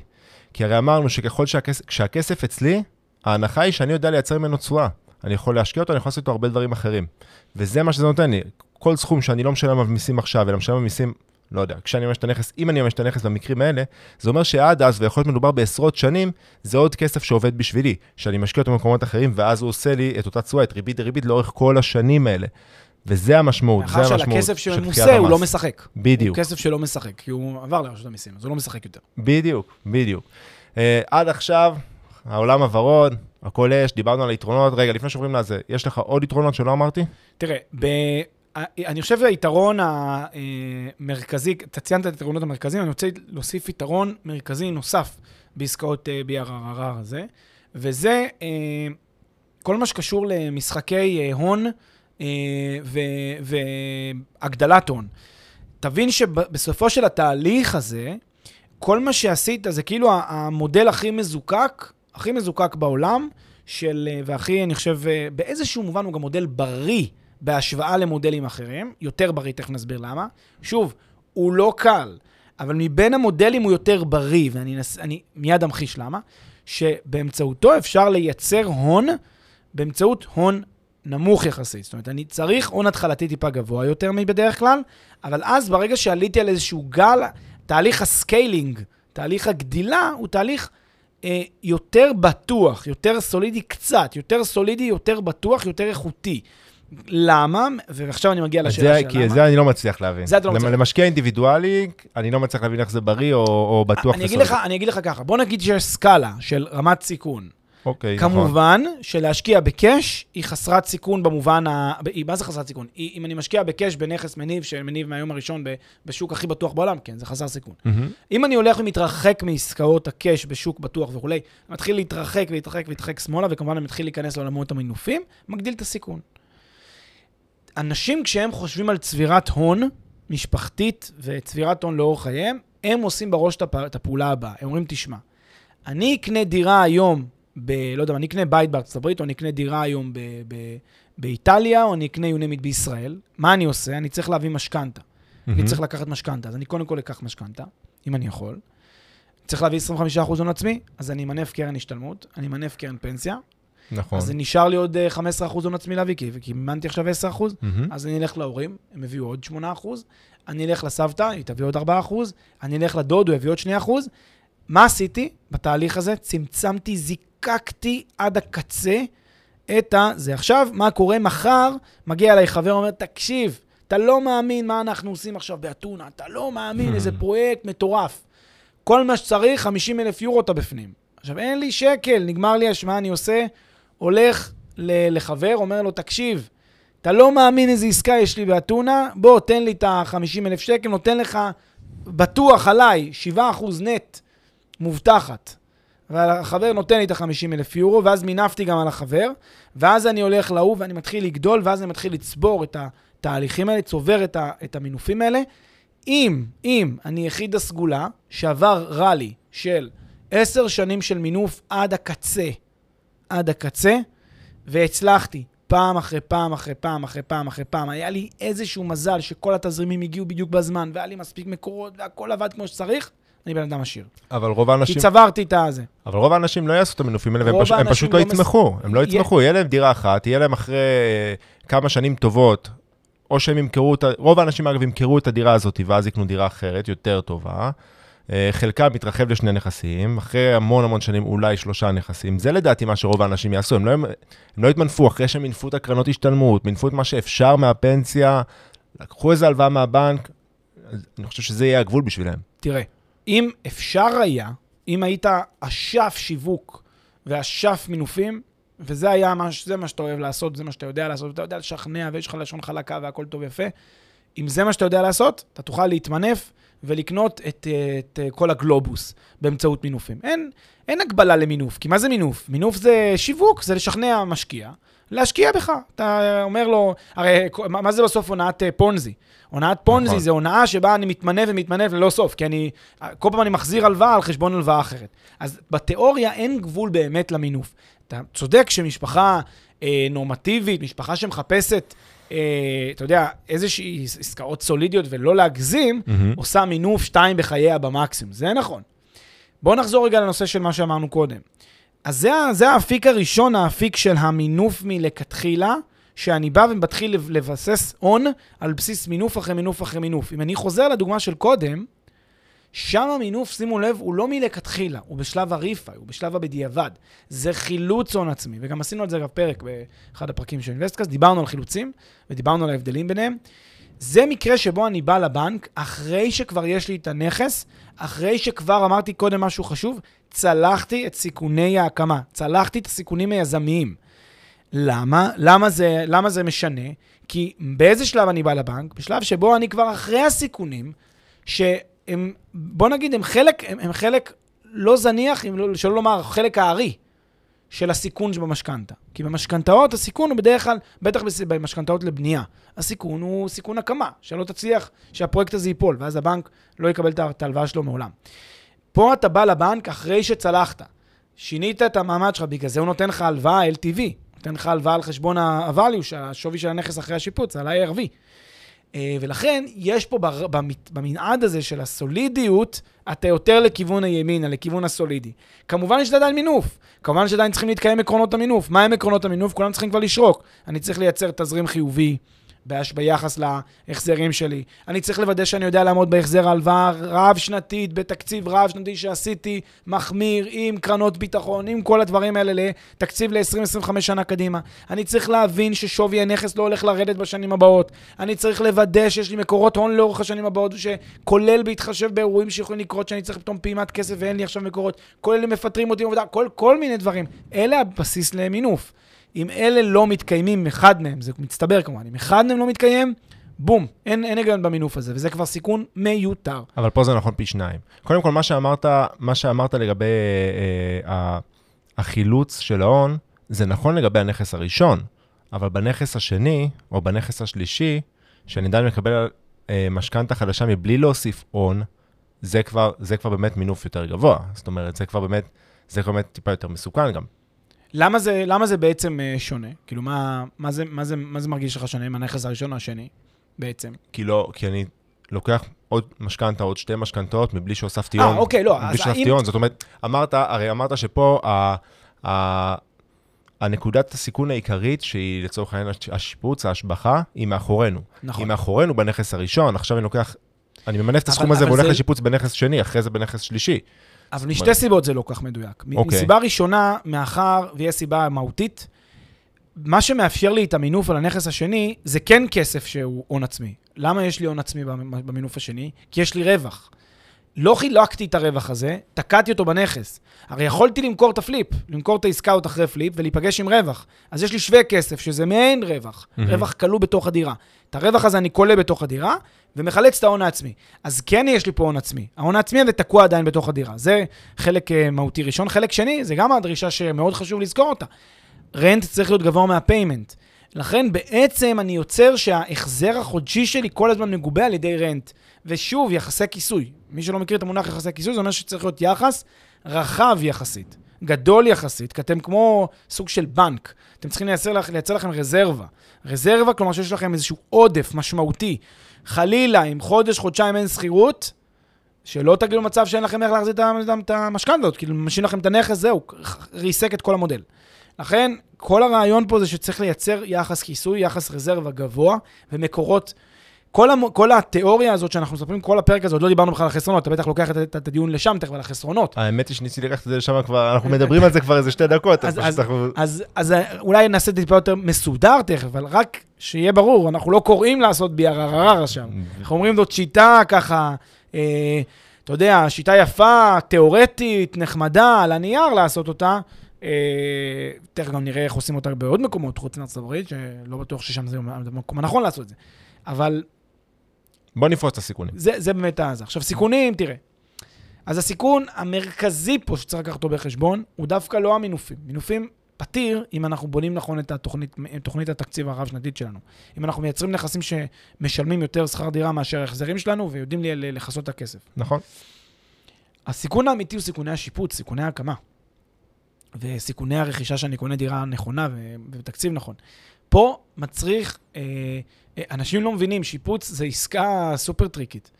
כי הרי אמרנו שככל שהכסף, אצלי, ההנחה היא שאני יודע לייצר ממנו תשואה. אני יכול להשקיע אותו, אני יכול לעשות איתו הרבה דברים אחרים. וזה מה שזה נותן לי. כל סכום שאני לא משלם עליו מיסים עכשיו, אלא משלם עליו מיסים, לא יודע, כשאני ממש את הנכס, אם אני ממש את הנכס במקרים האלה, זה אומר שעד אז, ויכול להיות מדובר בעשרות שנים, זה עוד כסף שעובד בשבילי, שאני משקיע אותו במקומות אחרים, ואז הוא עושה לי את אותה תשואה, את ריבית דריבית לאורך כל השנים האלה. וזה המשמעות, זה מאחר המשמעות שעל הכסף שממוסה הוא לא. משחק. בדיוק. הוא כסף שלא משחק, כי הוא עבר לרשות המיסים, אז הוא לא משחק יותר. בדיוק, בדיוק. Uh, עד עכשיו, העולם הוורוד, הכל אש, דיברנו על היתרונות. רגע, לפני שעוברים לזה, יש לך עוד יתרונות שלא אמרתי? תראה, ב... אני חושב שהיתרון המרכזי, אתה ציינת את היתרונות המרכזיים, אני רוצה להוסיף יתרון מרכזי נוסף בעסקאות אה, BRRR הזה, וזה אה, כל מה שקשור למשחקי אה, הון אה, והגדלת הון. תבין שבסופו של התהליך הזה, כל מה שעשית זה כאילו המודל הכי מזוקק, הכי מזוקק בעולם, של, אה, והכי, אני חושב, אה, באיזשהו מובן הוא גם מודל בריא בהשוואה למודלים אחרים, יותר בריא, תכף נסביר למה. שוב, הוא לא קל, אבל מבין המודלים הוא יותר בריא, ואני נס, אני מיד אמחיש למה, שבאמצעותו אפשר לייצר הון באמצעות הון נמוך יחסית. זאת אומרת, אני צריך הון התחלתי טיפה גבוה יותר מבדרך כלל, אבל אז ברגע שעליתי על איזשהו גל, תהליך ה scaling, תהליך הגדילה, הוא תהליך אה, יותר בטוח, יותר סולידי קצת, יותר סולידי, יותר בטוח, יותר איכותי. למה? ועכשיו אני מגיע לשאלה של כי למה. זה אני לא מצליח להבין. זה אתה לא מצליח. למשקיע אינדיבידואלי, אני לא מצליח להבין איך זה בריא או, או בטוח אני אגיד, לך, אני אגיד לך ככה, בוא נגיד שיש סקאלה של רמת סיכון. אוקיי, נכון. כמובן שלהשקיע ב cash היא חסרת סיכון במובן ה... היא- מה זה חסרת סיכון? היא, אם אני משקיע ב cash בנכס מניב, שמניב מהיום הראשון ב- בשוק הכי בטוח בעולם, כן, זה חסר סיכון. מהמם. אם אני הולך ומתרחק מעסקאות הקאש בשוק בטוח וכולי, מתחיל להתרחק ולהתרחק ולהתרחק שמאלה, וכמובן אני מתחיל להיכנס לעולמות המינופים, מגדיל את הסיכון. אנשים, כשהם חושבים על צבירת הון משפחתית וצבירת הון לאורך חייהם, הם עושים בראש את הפעולה הבאה. הם אומרים, תשמע, אני אקנה דירה היום, ב, לא יודע, אני אקנה בית בארצות הברית, או אני אקנה דירה היום ב, ב, באיטליה, או אני אקנה יונימית בישראל. מה אני עושה? אני צריך להביא משכנתה. אני צריך לקחת משכנתה, אז אני קודם כל אקח משכנתה, אם אני יכול. צריך להביא 25% הון עצמי, אז אני אמנף קרן השתלמות, אני אמנף קרן פנסיה, נכון. אז זה נשאר לי עוד אה, 15% הון עצמי להביא, כי כי מימנתי עכשיו 10%, מהמם. אז אני אלך להורים, הם הביאו עוד 8%, אני אלך לסבתא, היא תביא עוד 4%, אני אלך לדוד, הוא יביא עוד 2%. מה עשיתי בתהליך הזה? צמצמתי, זיקקתי עד הקצה את ה... זה עכשיו, מה קורה מחר? מגיע אליי חבר, אומר, תקשיב, אתה לא מאמין מה אנחנו עושים עכשיו באתונה, אתה לא מאמין, איזה <laughs> פרויקט מטורף. כל מה שצריך, 50 אלף יורו אתה בפנים. עכשיו, אין לי שקל, נגמר לי השמה, אני עושה, הולך לחבר, אומר לו, תקשיב, אתה לא מאמין איזה עסקה יש לי באתונה, בוא, תן לי את ה-50 אלף שקל, נותן לך בטוח עליי 7% נט מובטחת. והחבר נותן לי את ה-50 אלף יורו, ואז מינפתי גם על החבר, ואז אני הולך להוא ואני מתחיל לגדול, ואז אני מתחיל לצבור את התהליכים האלה, צובר את, ה- את המינופים האלה. אם, אם אני יחיד הסגולה שעבר ראלי של עשר שנים של מינוף עד הקצה, עד הקצה, והצלחתי פעם אחרי פעם אחרי פעם אחרי פעם אחרי פעם, היה לי איזשהו מזל שכל התזרימים הגיעו בדיוק בזמן, והיה לי מספיק מקורות, והכל עבד כמו שצריך, אני בן אדם עשיר. אבל רוב כי האנשים... צברתי את הזה. אבל רוב האנשים לא יעשו את המנופים האלה, והם פשוט, הם פשוט לא לא מס- יצמחו. הם לא יצמחו, יהיה להם דירה אחת, יהיה להם אחרי אה, כמה שנים טובות, או שהם ימכרו את ה... רוב האנשים, אגב, ימכרו את הדירה הזאת, ואז יקנו דירה אחרת, יותר טובה. אה, חלקם מתרחב לשני נכסים, אחרי המון המון שנים אולי שלושה נכסים. זה לדעתי מה שרוב האנשים יעשו, הם לא, הם לא יתמנפו אחרי שהם מינפו את הקרנות השתלמות, מינפו את מה שאפשר מהפנסיה, לקחו איזה הלוואה מהבנק, אני חושב שזה יהיה הגבול בשבילם. תראה, אם אפשר היה, אם היית אשף שיווק ואשף מינופים, וזה היה מה, זה מה שאתה אוהב לעשות, זה מה שאתה יודע לעשות, אתה יודע לשכנע ויש לך לשון חלקה והכל טוב ויפה, אם זה מה שאתה יודע לעשות, אתה תוכל להתמנף ולקנות את, אה, את אה, כל הגלובוס באמצעות מינופים. אין, אין הגבלה למינוף, כי מה זה מינוף? מינוף זה שיווק, זה לשכנע משקיע, להשקיע בך. אתה אומר לו, הרי מה זה בסוף הונאת אה, פונזי? הונאת פונזי נכון. זה הונאה שבה אני מתמנף ומתמנף ללא סוף, כי אני, כל פעם אני מחזיר הלוואה על חשבון הלוואה אחרת. אז בתיאוריה אין גבול באמת למינוף. אתה צודק שמשפחה אה, נורמטיבית, משפחה שמחפשת, אה, אתה יודע, איזושהי עסקאות סולידיות ולא להגזים, מהמם. עושה מינוף שתיים בחייה במקסימום. זה נכון. בואו נחזור רגע לנושא של מה שאמרנו קודם. אז זה, זה האפיק הראשון, האפיק של המינוף מלכתחילה, שאני בא ומתחיל לב- לבסס הון על בסיס מינוף אחרי מינוף אחרי מינוף. אם אני חוזר לדוגמה של קודם, שם המינוף, שימו לב, הוא לא מלכתחילה, הוא בשלב ה refi, הוא בשלב הבדיעבד. זה חילוץ הון עצמי, וגם עשינו על זה אגב פרק באחד הפרקים של Investcast, דיברנו על חילוצים ודיברנו על ההבדלים ביניהם. זה מקרה שבו אני בא לבנק אחרי שכבר יש לי את הנכס, אחרי שכבר אמרתי קודם משהו חשוב, צלחתי את סיכוני ההקמה, צלחתי את הסיכונים היזמיים. למה? למה זה, למה זה משנה? כי באיזה שלב אני בא לבנק? בשלב שבו אני כבר אחרי הסיכונים, שהם, בוא נגיד, הם חלק, הם, הם חלק לא זניח, אם לא, שלא לומר, חלק הארי של הסיכון שבמשכנתה. כי במשכנתאות הסיכון הוא בדרך כלל, בטח במשכנתאות לבנייה, הסיכון הוא סיכון הקמה, שלא תצליח, שהפרויקט הזה ייפול, ואז הבנק לא יקבל את ההלוואה שלו מעולם. פה אתה בא לבנק אחרי שצלחת. שינית את המעמד שלך, בגלל זה הוא נותן לך הלוואה LTV. נותן לך הלוואה על חשבון ה-value, השווי של הנכס אחרי השיפוץ, על ה-ARV. אה, ולכן, יש פה במנעד הזה של הסולידיות, אתה יותר לכיוון הימינה, לכיוון הסולידי. כמובן יש עדיין מינוף. כמובן שעדיין צריכים להתקיים עקרונות המינוף. מה הם עקרונות המינוף? כולם צריכים כבר לשרוק. אני צריך לייצר תזרים חיובי. ביחס להחזרים שלי. אני צריך לוודא שאני יודע לעמוד בהחזר ההלוואה רב-שנתית, בתקציב רב-שנתי שעשיתי, מחמיר, עם קרנות ביטחון, עם כל הדברים האלה לתקציב ל-20-25 שנה קדימה. אני צריך להבין ששווי הנכס לא הולך לרדת בשנים הבאות. אני צריך לוודא שיש לי מקורות הון לאורך השנים הבאות, שכולל בהתחשב באירועים שיכולים לקרות, שאני צריך פתאום פעימת כסף ואין לי עכשיו מקורות, אלה מפטרים אותי מעבודה, כל, כל מיני דברים. אלה הבסיס למינוף. אם אלה לא מתקיימים, אחד מהם, זה מצטבר כמובן, אם אחד מהם לא מתקיים, בום, אין, אין היגיון במינוף הזה, וזה כבר סיכון מיותר. אבל פה זה נכון פי שניים. קודם כל, מה שאמרת, מה שאמרת לגבי אה, אה, החילוץ של ההון, זה נכון לגבי הנכס הראשון, אבל בנכס השני, או בנכס השלישי, שאני עדיין מקבל אה, משכנתה חדשה מבלי להוסיף הון, זה כבר, זה כבר באמת מינוף יותר גבוה. זאת אומרת, זה כבר באמת זה באמת טיפה יותר מסוכן גם. למה זה, למה זה בעצם אה, שונה? כאילו, מה, מה, זה, מה, זה, מה זה מרגיש לך שונה עם הנכס הראשון או השני, בעצם? כי לא, כי אני לוקח עוד משכנתה, עוד שתי משכנתאות, מבלי שהוספתי אה, הון. אוקיי, לא, מבלי שהוספתי. הון. זאת אומרת, אמרת, הרי אמרת שפה ה, ה, הנקודת הסיכון העיקרית, שהיא לצורך העניין הש- השיפוץ, ההשבחה, היא מאחורינו. נכון. היא מאחורינו בנכס הראשון, עכשיו אני לוקח, אני ממנף את אבל- הסכום הזה אבל והולך זה- לשיפוץ בנכס שני, אחרי זה בנכס שלישי. אבל משתי סיבות זה לא כל כך מדויק. אוקיי. מסיבה ראשונה, מאחר ויש סיבה מהותית, מה שמאפשר לי את המינוף על הנכס השני, זה כן כסף שהוא הון עצמי. למה יש לי הון עצמי במ- במינוף השני? כי יש לי רווח. לא חילקתי את הרווח הזה, תקעתי אותו בנכס. הרי יכולתי למכור את ה flip, למכור את העסקה עוד אחרי flip ולהיפגש עם רווח. אז יש לי שווה כסף, שזה מעין רווח, מהמם. רווח כלוא בתוך הדירה. את הרווח הזה אני כולא בתוך הדירה, ומחלץ את ההון העצמי. אז כן יש לי פה הון עצמי. ההון העצמי הזה תקוע עדיין בתוך הדירה. זה חלק אה, מהותי ראשון. חלק שני, זה גם הדרישה שמאוד חשוב לזכור אותה. rent צריך להיות גבוה מה payment. לכן בעצם אני יוצר שההחזר החודשי שלי כל הזמן מגובה על ידי rent. ושוב, יחסי כיסוי. מי שלא מכיר את המונח יחסי כיסוי, זה אומר שצריך להיות יחס רחב יחסית, גדול יחסית, כי אתם כמו סוג של בנק. אתם צריכים לייצר, לכ- לייצר לכם רזרבה. רזרבה, כלומר שיש לכם איזשהו עודף משמעותי. חלילה, אם חודש, חודשיים אין שכירות, שלא תגידו מצב שאין לכם איך להחזיר את ה- את המשכנתה הזאת, כאילו משאיר לכם את הנכס, זהו, ריסק את כל המודל. לכן, כל הרעיון פה זה שצריך לייצר יחס כיסוי, יחס רזרבה גבוה, ומקורות. כל, המ... כל התיאוריה הזאת שאנחנו מספרים, כל הפרק הזה, עוד לא דיברנו בכלל על החסרונות, אתה בטח לוקח את, את, את הדיון לשם תכף על החסרונות. האמת היא שניסיתי לקחת את זה לשם כבר, אנחנו מדברים על זה כבר איזה שתי דקות, אז- אז אז- אנחנו... אז, אז אה, אולי נעשה את זה טיפה יותר מסודר תכף, אבל רק שיהיה ברור, אנחנו לא קוראים לעשות BRRR שם. אנחנו אומרים זאת שיטה ככה, אה, אתה יודע, שיטה יפה, תיאורטית, נחמדה, על הנייר לעשות אותה. אה, תכף גם נראה איך עושים אותה בעוד מקומות, חוץ מארצות הברית, שלא בטוח ששם זה המקום הנכון לעשות את זה. אבל בוא נפרוץ את הסיכונים. זה, זה באמת הזה. עכשיו, סיכונים, תראה. אז הסיכון המרכזי פה שצריך לקחת אותו בחשבון, הוא דווקא לא המינופים. מינופים פתיר אם אנחנו בונים נכון את התוכנית, תוכנית התקציב הרב-שנתית שלנו. אם אנחנו מייצרים נכסים שמשלמים יותר שכר דירה מאשר ההחזרים שלנו ויודעים לכסות את הכסף. נכון? הסיכון האמיתי הוא סיכוני השיפוץ, סיכוני ההקמה. וסיכוני הרכישה שאני קונה דירה נכונה ובתקציב נכון. פה מצריך, אה, אה, אנשים לא מבינים, שיפוץ זה עסקה סופר טריקית.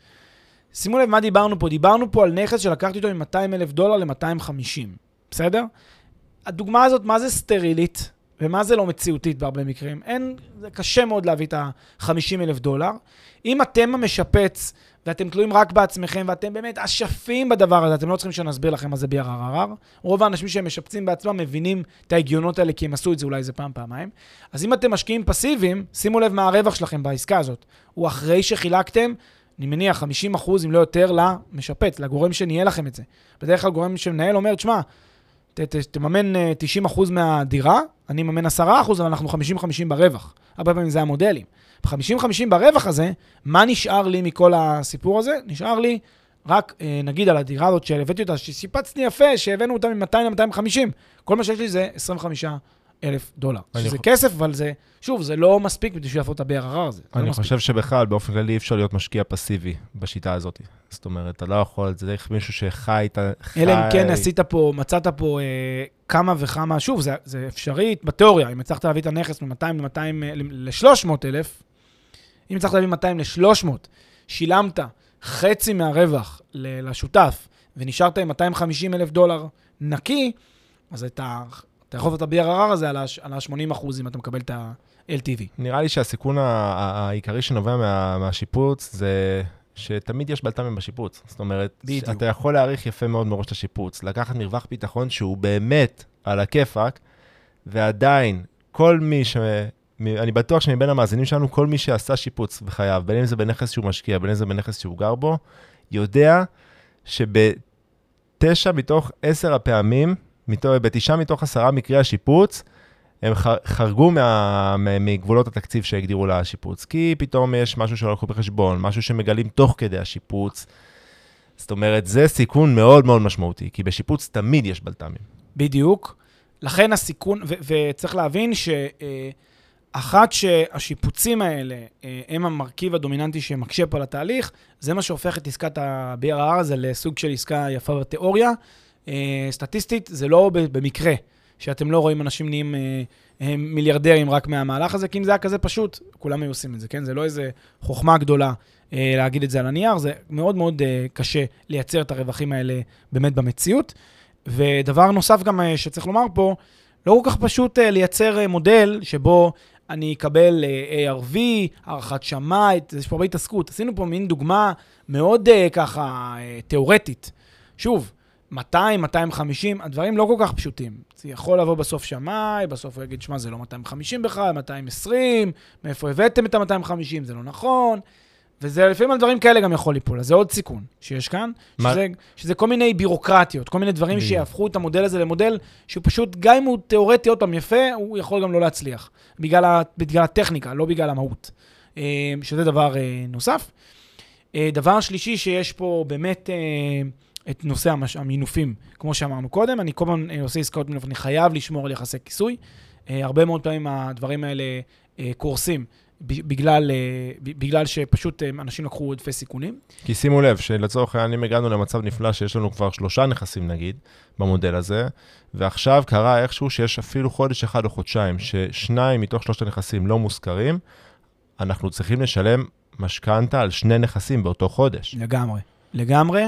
שימו לב מה דיברנו פה, דיברנו פה על נכס שלקחתי אותו מ-200 אלף דולר ל-250, בסדר? הדוגמה הזאת, מה זה סטרילית ומה זה לא מציאותית בהרבה מקרים? אין, זה קשה מאוד להביא את ה-50 אלף דולר. אם אתם המשפץ ואתם תלויים רק בעצמכם, ואתם באמת אשפים בדבר הזה, אתם לא צריכים שנסביר לכם מה זה BRRR. רוב האנשים שהם משפצים בעצמם מבינים את ההגיונות האלה, כי הם עשו את זה אולי איזה פעם, פעמיים. אז אם אתם משקיעים פסיביים, שימו לב מה הרווח שלכם בעסקה הזאת. הוא אחרי שחילקתם, אני מניח 50 אחוז, אם לא יותר, למשפץ, לגורם שניהל לכם את זה. בדרך כלל גורם שמנהל אומר, תשמע, ת, ת, תממן אה, 90 אחוז מהדירה, אני אממן 10 אחוז, אבל אנחנו 50-50 ברווח. הרבה פעמים זה המודלים. ב-50-50 ברווח הזה, מה נשאר לי מכל הסיפור הזה? נשאר לי רק, אה, נגיד, על הדירה הזאת שהבאתי אותה, ששיפצתי יפה, שהבאנו אותה מ-200 ל-250, כל מה שיש לי זה 25 אלף דולר. שזה חו- כסף, אבל זה, שוב, זה לא מספיק בשביל לעשות את ה-BRR הזה. זה לא אני מספיק. חושב שבכלל, באופן כללי, אי אפשר להיות משקיע פסיבי בשיטה הזאת. זאת אומרת, אתה לא יכול, זה צריך מישהו שחי את ה... אלא אם כן עשית פה, מצאת פה אה, כמה וכמה, שוב, זה, זה אפשרי בתיאוריה, אם הצלחת להביא את הנכס מ-200 ל-200 ל-300 אלף, אם הצלחת להביא 200 ל-300, שילמת חצי מהרווח לשותף, ונשארת עם 250 אלף דולר נקי, אז אתה, אתה יכול לעשות את ה-BRR הזה על ה-80 אחוז אם אתה מקבל את ה-LTV. נראה לי שהסיכון העיקרי שנובע מה- מהשיפוץ זה שתמיד יש בלת"מים בשיפוץ. זאת אומרת, בדיוק. אתה יכול להעריך יפה מאוד מראש את השיפוץ, לקחת מרווח ביטחון שהוא באמת על הכיפאק, ועדיין, כל מי אני בטוח שמבין המאזינים שלנו, כל מי שעשה שיפוץ בחייו, בין אם זה בנכס שהוא משקיע, בין אם זה בנכס שהוא גר בו, יודע שבתשע מתוך עשר הפעמים, בתשעה מתוך עשרה מקרי השיפוץ, הם חרגו מה, מגבולות התקציב שהגדירו לשיפוץ. כי פתאום יש משהו שלא לקחו בחשבון, משהו שמגלים תוך כדי השיפוץ. זאת אומרת, זה סיכון מאוד מאוד משמעותי, כי בשיפוץ תמיד יש בלת"מים. בדיוק. לכן הסיכון, ו- וצריך להבין שאחת שהשיפוצים האלה אה, הם המרכיב הדומיננטי שמקשה פה על התהליך, זה מה שהופך את עסקת ה-BRR הזה לסוג של עסקה יפה בתיאוריה, אה, סטטיסטית, זה לא במקרה שאתם לא רואים אנשים נהיים אה, מיליארדרים רק מהמהלך הזה, כי אם זה היה כזה פשוט, כולם היו עושים את זה, כן? זה לא איזה חוכמה גדולה להגיד את זה על הנייר, זה מאוד מאוד קשה לייצר את הרווחים האלה באמת במציאות. ודבר נוסף גם שצריך לומר פה, לא כל כך פשוט לייצר מודל שבו אני אקבל אה, ARV, הערכת שמאי, יש פה הרבה התעסקות. עשינו פה מין דוגמה מאוד אה, ככה אה, תיאורטית. שוב, 200, 250, הדברים לא כל כך פשוטים. זה יכול לבוא בסוף שמאי, בסוף הוא יגיד, שמע, זה לא 250 בכלל, 220, מאיפה הבאתם את ה-250, זה לא נכון. וזה לפעמים על דברים כאלה גם יכול ליפול, אז זה עוד סיכון שיש כאן, מה- שזה, שזה כל מיני בירוקרטיות, כל מיני דברים. שיהפכו את המודל הזה למודל שהוא פשוט, גם אם הוא תיאורטי עוד פעם יפה, הוא יכול גם לא להצליח, בגלל, ה, בגלל הטכניקה, לא בגלל המהות, אה, שזה דבר אה, נוסף. אה, דבר שלישי שיש פה באמת את נושא המש... המינופים, כמו שאמרנו קודם, אני כל הזמן עושה עסקאות מינוף, אני חייב לשמור על יחסי כיסוי. הרבה מאוד פעמים הדברים האלה קורסים בגלל, אה, בגלל שפשוט אה, אנשים לקחו עודפי סיכונים. כי שימו לב שלצורך העניין, הגענו למצב נפלא שיש לנו כבר שלושה נכסים נגיד, במודל הזה, ועכשיו קרה איכשהו שיש אפילו חודש אחד או חודשיים, ששניים מתוך שלושת הנכסים לא מושכרים, אנחנו צריכים לשלם משכנתה על שני נכסים באותו חודש. לגמרי. לגמרי.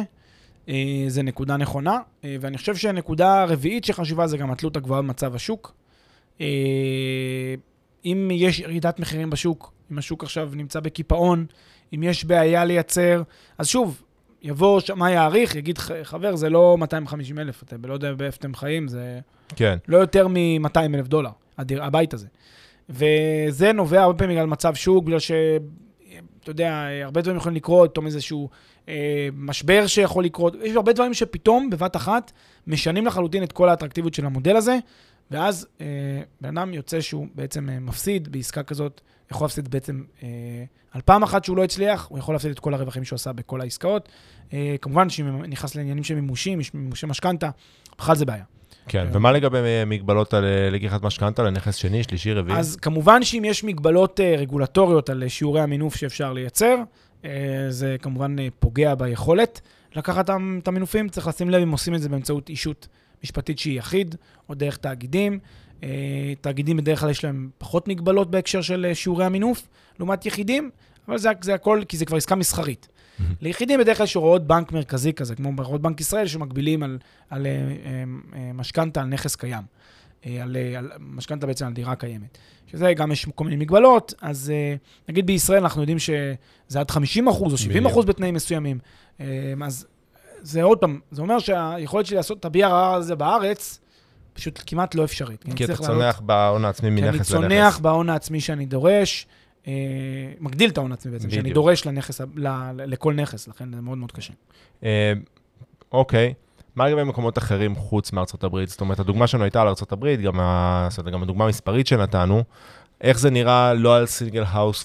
אה, זה נקודה נכונה, ואני חושב שהנקודה הרביעית שחשובה זה גם התלות הגבוהה במצב השוק. אם יש ירידת מחירים בשוק, אם השוק עכשיו נמצא בקיפאון, אם יש בעיה לייצר, אז שוב, יבוא שמאי יעריך, יגיד, "ח- חבר, זה לא 250 אלף, אתם לא יודע באיפה אתם חיים, זה כן. לא יותר מ-200 אלף דולר, הדיר, הבית הזה. וזה נובע הרבה פעמים בגלל מצב שוק, בגלל ש... אתה יודע, הרבה דברים יכולים לקרות, פתאום איזשהו אה, משבר שיכול לקרות. יש הרבה דברים שפתאום, בבת אחת, משנים לחלוטין את כל האטרקטיביות של המודל הזה, ואז אה, בן אדם יוצא שהוא בעצם אה, מפסיד בעסקה כזאת, יכול להפסיד בעצם, אה, על פעם אחת שהוא לא הצליח, הוא יכול להפסיד את כל הרווחים שהוא עשה בכל העסקאות. אה, כמובן שאם נכנס לעניינים של מימושים, מימושי משכנתה, בכלל זה בעיה. כן, כן. ומה לגבי אה, מגבלות על אה, לקיחת משכנתה לנכס שני, שלישי, רביעי? אז כמובן שאם יש מגבלות אה, רגולטוריות על אה, שיעורי המינוף שאפשר לייצר, אה, זה כמובן אה, פוגע ביכולת לקחת את המינופים. צריך לשים לב אם עושים את זה באמצעות אישות משפטית שהיא יחיד, או דרך תאגידים. אה, תאגידים בדרך כלל יש להם פחות מגבלות בהקשר של אה, שיעורי המינוף, לעומת יחידים, אבל זה, זה הכל, כי זה כבר עסקה מסחרית. ליחידים בדרך כלל יש הוראות בנק מרכזי כזה, כמו הוראות בנק ישראל, שמגבילים על, על אה, משכנתה על נכס קיים. על, על משכנתה בעצם על דירה קיימת. שזה גם יש כל מיני מגבלות, אז נגיד בישראל אנחנו יודעים שזה עד 50 אחוז או 70 אחוז בתנאים מסוימים. אז זה עוד פעם, זה אומר שהיכולת שלי לעשות את ה-BRR הזה בארץ, פשוט כמעט לא אפשרית. כי אתה צונח בהון העצמי כי אני מנכס צונח לנכס. בהון העצמי שאני דורש, אה, מגדיל את ההון העצמי בעצם, שאני. דורש לנכס, ל- לכל נכס, לכן זה מאוד מאוד קשה. אה, אוקיי. מה לגבי מקומות אחרים חוץ מארצות הברית? זאת אומרת, הדוגמה שלנו הייתה על ארצות הברית, גם, ה... גם הדוגמה המספרית שנתנו. איך זה נראה לא על single house,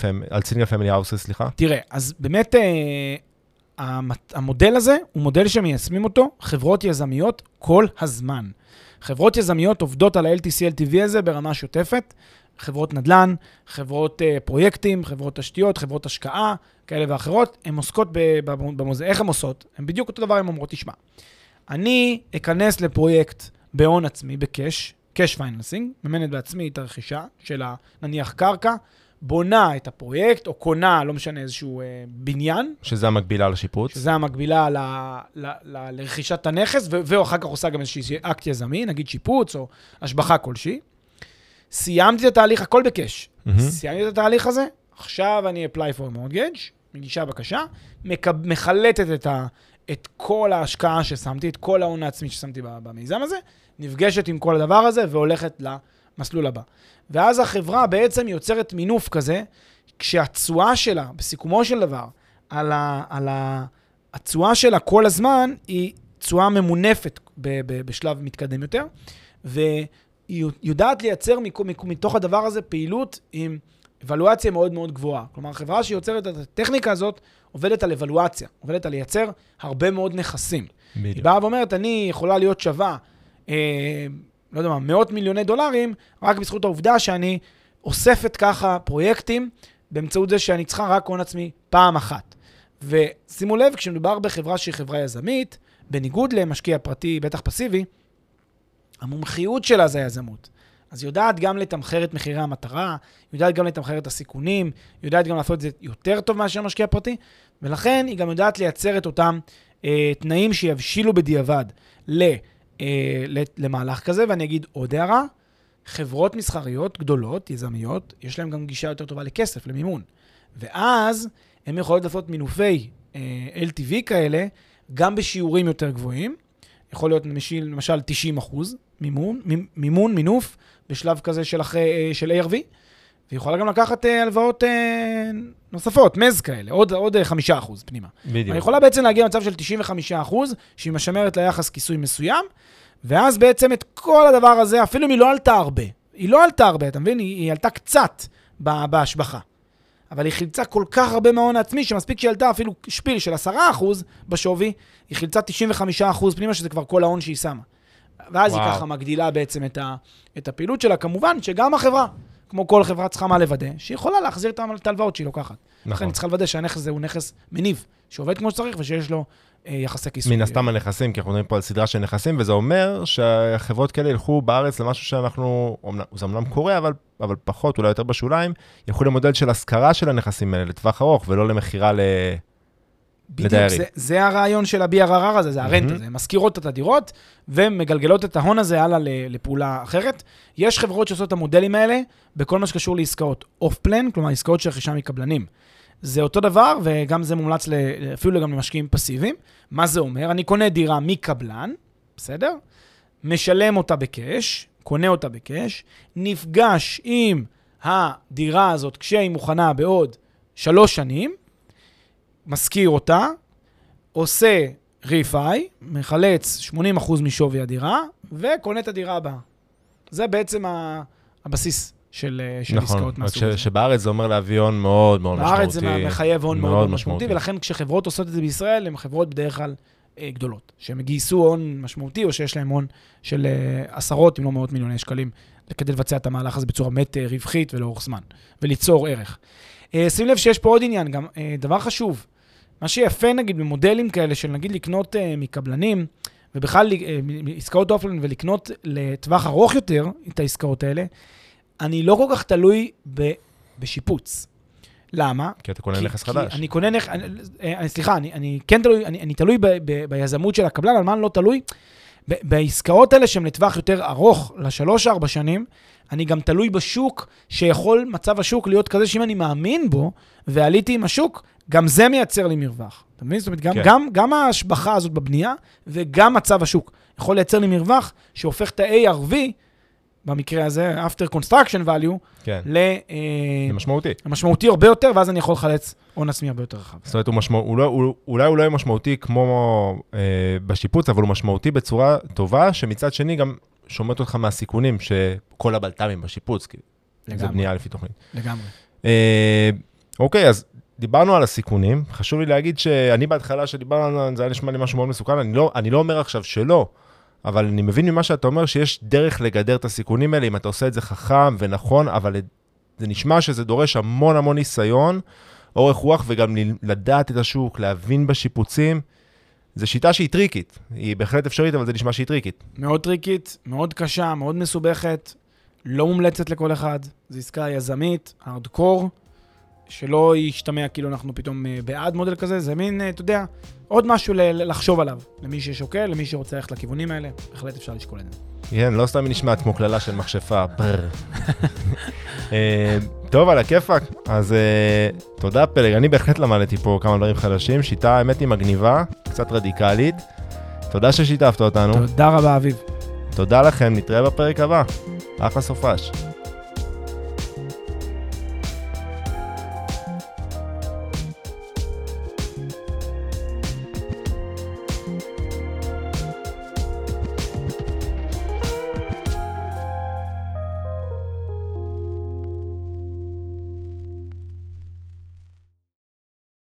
פמ... על single family houses, סליחה? תראה, אז באמת אה, המודל הזה הוא מודל שמיישמים אותו חברות יזמיות כל הזמן. חברות יזמיות עובדות על ה-LTC-LTV הזה ברמה שוטפת, חברות נדל"ן, חברות אה, פרויקטים, חברות תשתיות, חברות השקעה, כאלה ואחרות, הן עוסקות ב- ב- במוז... איך הן עושות? הן בדיוק אותו דבר, הן אומרות, תשמע, אני אכנס לפרויקט בהון עצמי, ב cash, cash financing, מממנת בעצמי את הרכישה של נניח קרקע, בונה את הפרויקט, או קונה, לא משנה, איזשהו אה, בניין, שזה המקבילה לשיפוץ. שזה המקבילה ל, ל, ל, לרכישת הנכס, ו- ואחר כך עושה גם איזשהו אקט יזמי, נגיד שיפוץ או השבחה כלשהי. סיימתי את התהליך, הכל בקאש. מהמם. סיימתי את התהליך הזה, עכשיו אני apply for mortgage, מגישה בקשה, מקב, מחלטת את, ה, את כל ההשקעה ששמתי, את כל ההון העצמי ששמתי במיזם הזה, נפגשת עם כל הדבר הזה והולכת למסלול הבא. ואז החברה בעצם יוצרת מינוף כזה, כשהתשואה שלה, בסיכומו של דבר, על, ה, על ה, התשואה שלה כל הזמן היא תשואה ממונפת ב, ב, בשלב מתקדם יותר, והיא יודעת לייצר מתוך הדבר הזה פעילות עם אבלואציה מאוד מאוד גבוהה. כלומר, חברה שיוצרת את הטכניקה הזאת עובדת על אבלואציה, עובדת על לייצר הרבה מאוד נכסים. היא בדיוק. באה ואומרת, אני יכולה להיות שווה, אה, לא יודע מה, מאות מיליוני דולרים, רק בזכות העובדה שאני אוספת ככה פרויקטים באמצעות זה שאני צריכה רק הון עצמי פעם אחת. ושימו לב, כשמדובר בחברה שהיא חברה יזמית, בניגוד למשקיע פרטי, בטח פסיבי, המומחיות שלה זה היזמות. אז היא יודעת גם לתמחר את מחירי המטרה, היא יודעת גם לתמחר את הסיכונים, היא יודעת גם לעשות את זה יותר טוב מאשר משקיע פרטי, ולכן היא גם יודעת לייצר את אותם אה, תנאים שיבשילו בדיעבד ל, אה, למהלך כזה, ואני אגיד עוד הערה, חברות מסחריות גדולות, יזמיות, יש להן גם גישה יותר טובה לכסף, למימון. ואז הן יכולות לעשות מינופי אה, LTV כאלה, גם בשיעורים יותר גבוהים. יכול להיות למשל, למשל 90 אחוז מימון, מימון, מינוף, בשלב כזה של, אחרי, אה, של ARV, והיא יכולה גם לקחת אה, הלוואות אה, נוספות, מז כאלה, עוד, עוד 5 אחוז פנימה. בדיוק. אני יכולה בעצם להגיע למצב של 95 אחוז, שהיא משמרת ליחס כיסוי מסוים, ואז בעצם את כל הדבר הזה, אפילו אם היא לא עלתה הרבה, היא לא עלתה הרבה, אתה מבין? היא, היא עלתה קצת בהשבחה. אבל היא חילצה כל כך הרבה מההון העצמי, שמספיק שהיא עלתה אפילו שפיל של 10% בשווי, היא חילצה 95% פנימה, שזה כבר כל ההון שהיא שמה. ואז וואו. היא ככה מגדילה בעצם את, ה, את הפעילות שלה. כמובן שגם החברה, כמו כל חברה, צריכה מה לוודא, שהיא יכולה להחזיר את ההלוואות שהיא לוקחת. נכון. לכן היא צריכה לוודא שהנכס הזה הוא נכס מניב, שעובד כמו שצריך ושיש לו אה, יחסי כיסוי. מן הסתם הנכסים, כי אנחנו מדברים פה על סדרה של נכסים, וזה אומר שהחברות כאלה ילכו בארץ למשהו שאנחנו, זה אמנם קורה, אבל, אבל פחות, אולי יותר בשוליים, ילכו למודל של השכרה של הנכסים האלה לטווח ארוך, ולא למכירה ל... בדיוק, זה, זה הרעיון של ה-BRRR הזה, זה הרנט הזה. הן משכירות את הדירות ומגלגלות את ההון הזה הלאה לפעולה אחרת. יש חברות שעושות את המודלים האלה בכל מה שקשור לעסקאות אוף פלן, כלומר עסקאות של רכישה מקבלנים. זה אותו דבר, וגם זה מומלץ אפילו גם למשקיעים פסיביים. מה זה אומר? אני קונה דירה מקבלן, בסדר? משלם אותה בקאש, קונה אותה בקאש, נפגש עם הדירה הזאת כשהיא מוכנה בעוד שלוש שנים, משכיר אותה, עושה ריפאי, מחלץ 80% משווי הדירה, וקונה את הדירה הבאה. זה בעצם הבסיס של, של נכון, עסקאות מהסוג הזה. שבארץ זה אומר להביא הון מאוד מאוד בארץ משמעותי. בארץ זה מחייב הון מאוד, מאוד משמעותי, משמעותי, ולכן כשחברות עושות את זה בישראל, הן חברות בדרך כלל אה, גדולות, שהן גייסו הון משמעותי, או שיש להן הון של אה, עשרות, אם לא מאות מיליוני שקלים, כדי לבצע את המהלך הזה בצורה באמת אה, רווחית ולאורך זמן, וליצור ערך. אה, שים לב שיש פה עוד עניין, גם אה, דבר חשוב, מה שיפה נגיד במודלים כאלה של נגיד לקנות אה, מקבלנים, ובכלל אה, עסקאות אופלן ולקנות לטווח ארוך יותר את העסקאות האלה, אני לא כל כך תלוי ב, בשיפוץ. למה? כי אתה קונה נכס חדש. אני קונה נכס, אה, סליחה, אני, אני כן תלוי, אני, אני תלוי ב, ב, ביזמות של הקבלן, על מה אני לא תלוי? ב, בעסקאות האלה שהן לטווח יותר ארוך, לשלוש-ארבע שנים, אני גם תלוי בשוק, שיכול מצב השוק להיות כזה שאם אני מאמין בו, ועליתי עם השוק, גם זה מייצר לי מרווח. אתה מבין? זאת אומרת, גם, כן. גם, גם ההשבחה הזאת בבנייה, וגם מצב השוק יכול לייצר לי מרווח שהופך את ה-ARV, במקרה הזה, after construction value, כן. ל... אה, למשמעותי. למשמעותי הרבה יותר, ואז אני יכול לחלץ הון עצמי הרבה יותר רחב. זאת אומרת, הוא משמע... הוא לא, הוא, אולי הוא לא יהיה משמעותי כמו אה, בשיפוץ, אבל הוא משמעותי בצורה טובה, שמצד שני גם שומט אותך מהסיכונים שכל הבלת"מים בשיפוץ, כי לגמרי. זה בנייה לפי תוכנית. לגמרי. אה, אוקיי, אז דיברנו על הסיכונים. חשוב לי להגיד שאני בהתחלה שדיברנו על זה, היה נשמע לי משהו מאוד מסוכן. אני לא, אני לא אומר עכשיו שלא, אבל אני מבין ממה שאתה אומר שיש דרך לגדר את הסיכונים האלה, אם אתה עושה את זה חכם ונכון, אבל זה נשמע שזה דורש המון המון ניסיון, אורך רוח, וגם לדעת את השוק, להבין בשיפוצים. זו שיטה שהיא טריקית, היא בהחלט אפשרית, אבל זה נשמע שהיא טריקית. מאוד טריקית, מאוד קשה, מאוד מסובכת, לא מומלצת לכל אחד. זו עסקה יזמית, הארדקור, שלא ישתמע כאילו אנחנו פתאום אה, בעד מודל כזה, זה מין, אה, אתה יודע, עוד משהו לחשוב עליו. למי ששוקל, למי שרוצה ללכת לכיוונים האלה, בהחלט אפשר לשקול את זה. כן, לא סתם היא נשמעת כמו קללה של מכשפה, אה, טוב, על הכיפאק. אז תודה, פלג. אני בהחלט למדתי פה כמה דברים חדשים. שיטה, האמת היא מגניבה, קצת רדיקלית. תודה ששיתפת אותנו. תודה רבה, אביב. תודה לכם, נתראה בפרק הבא. אחלה סופש.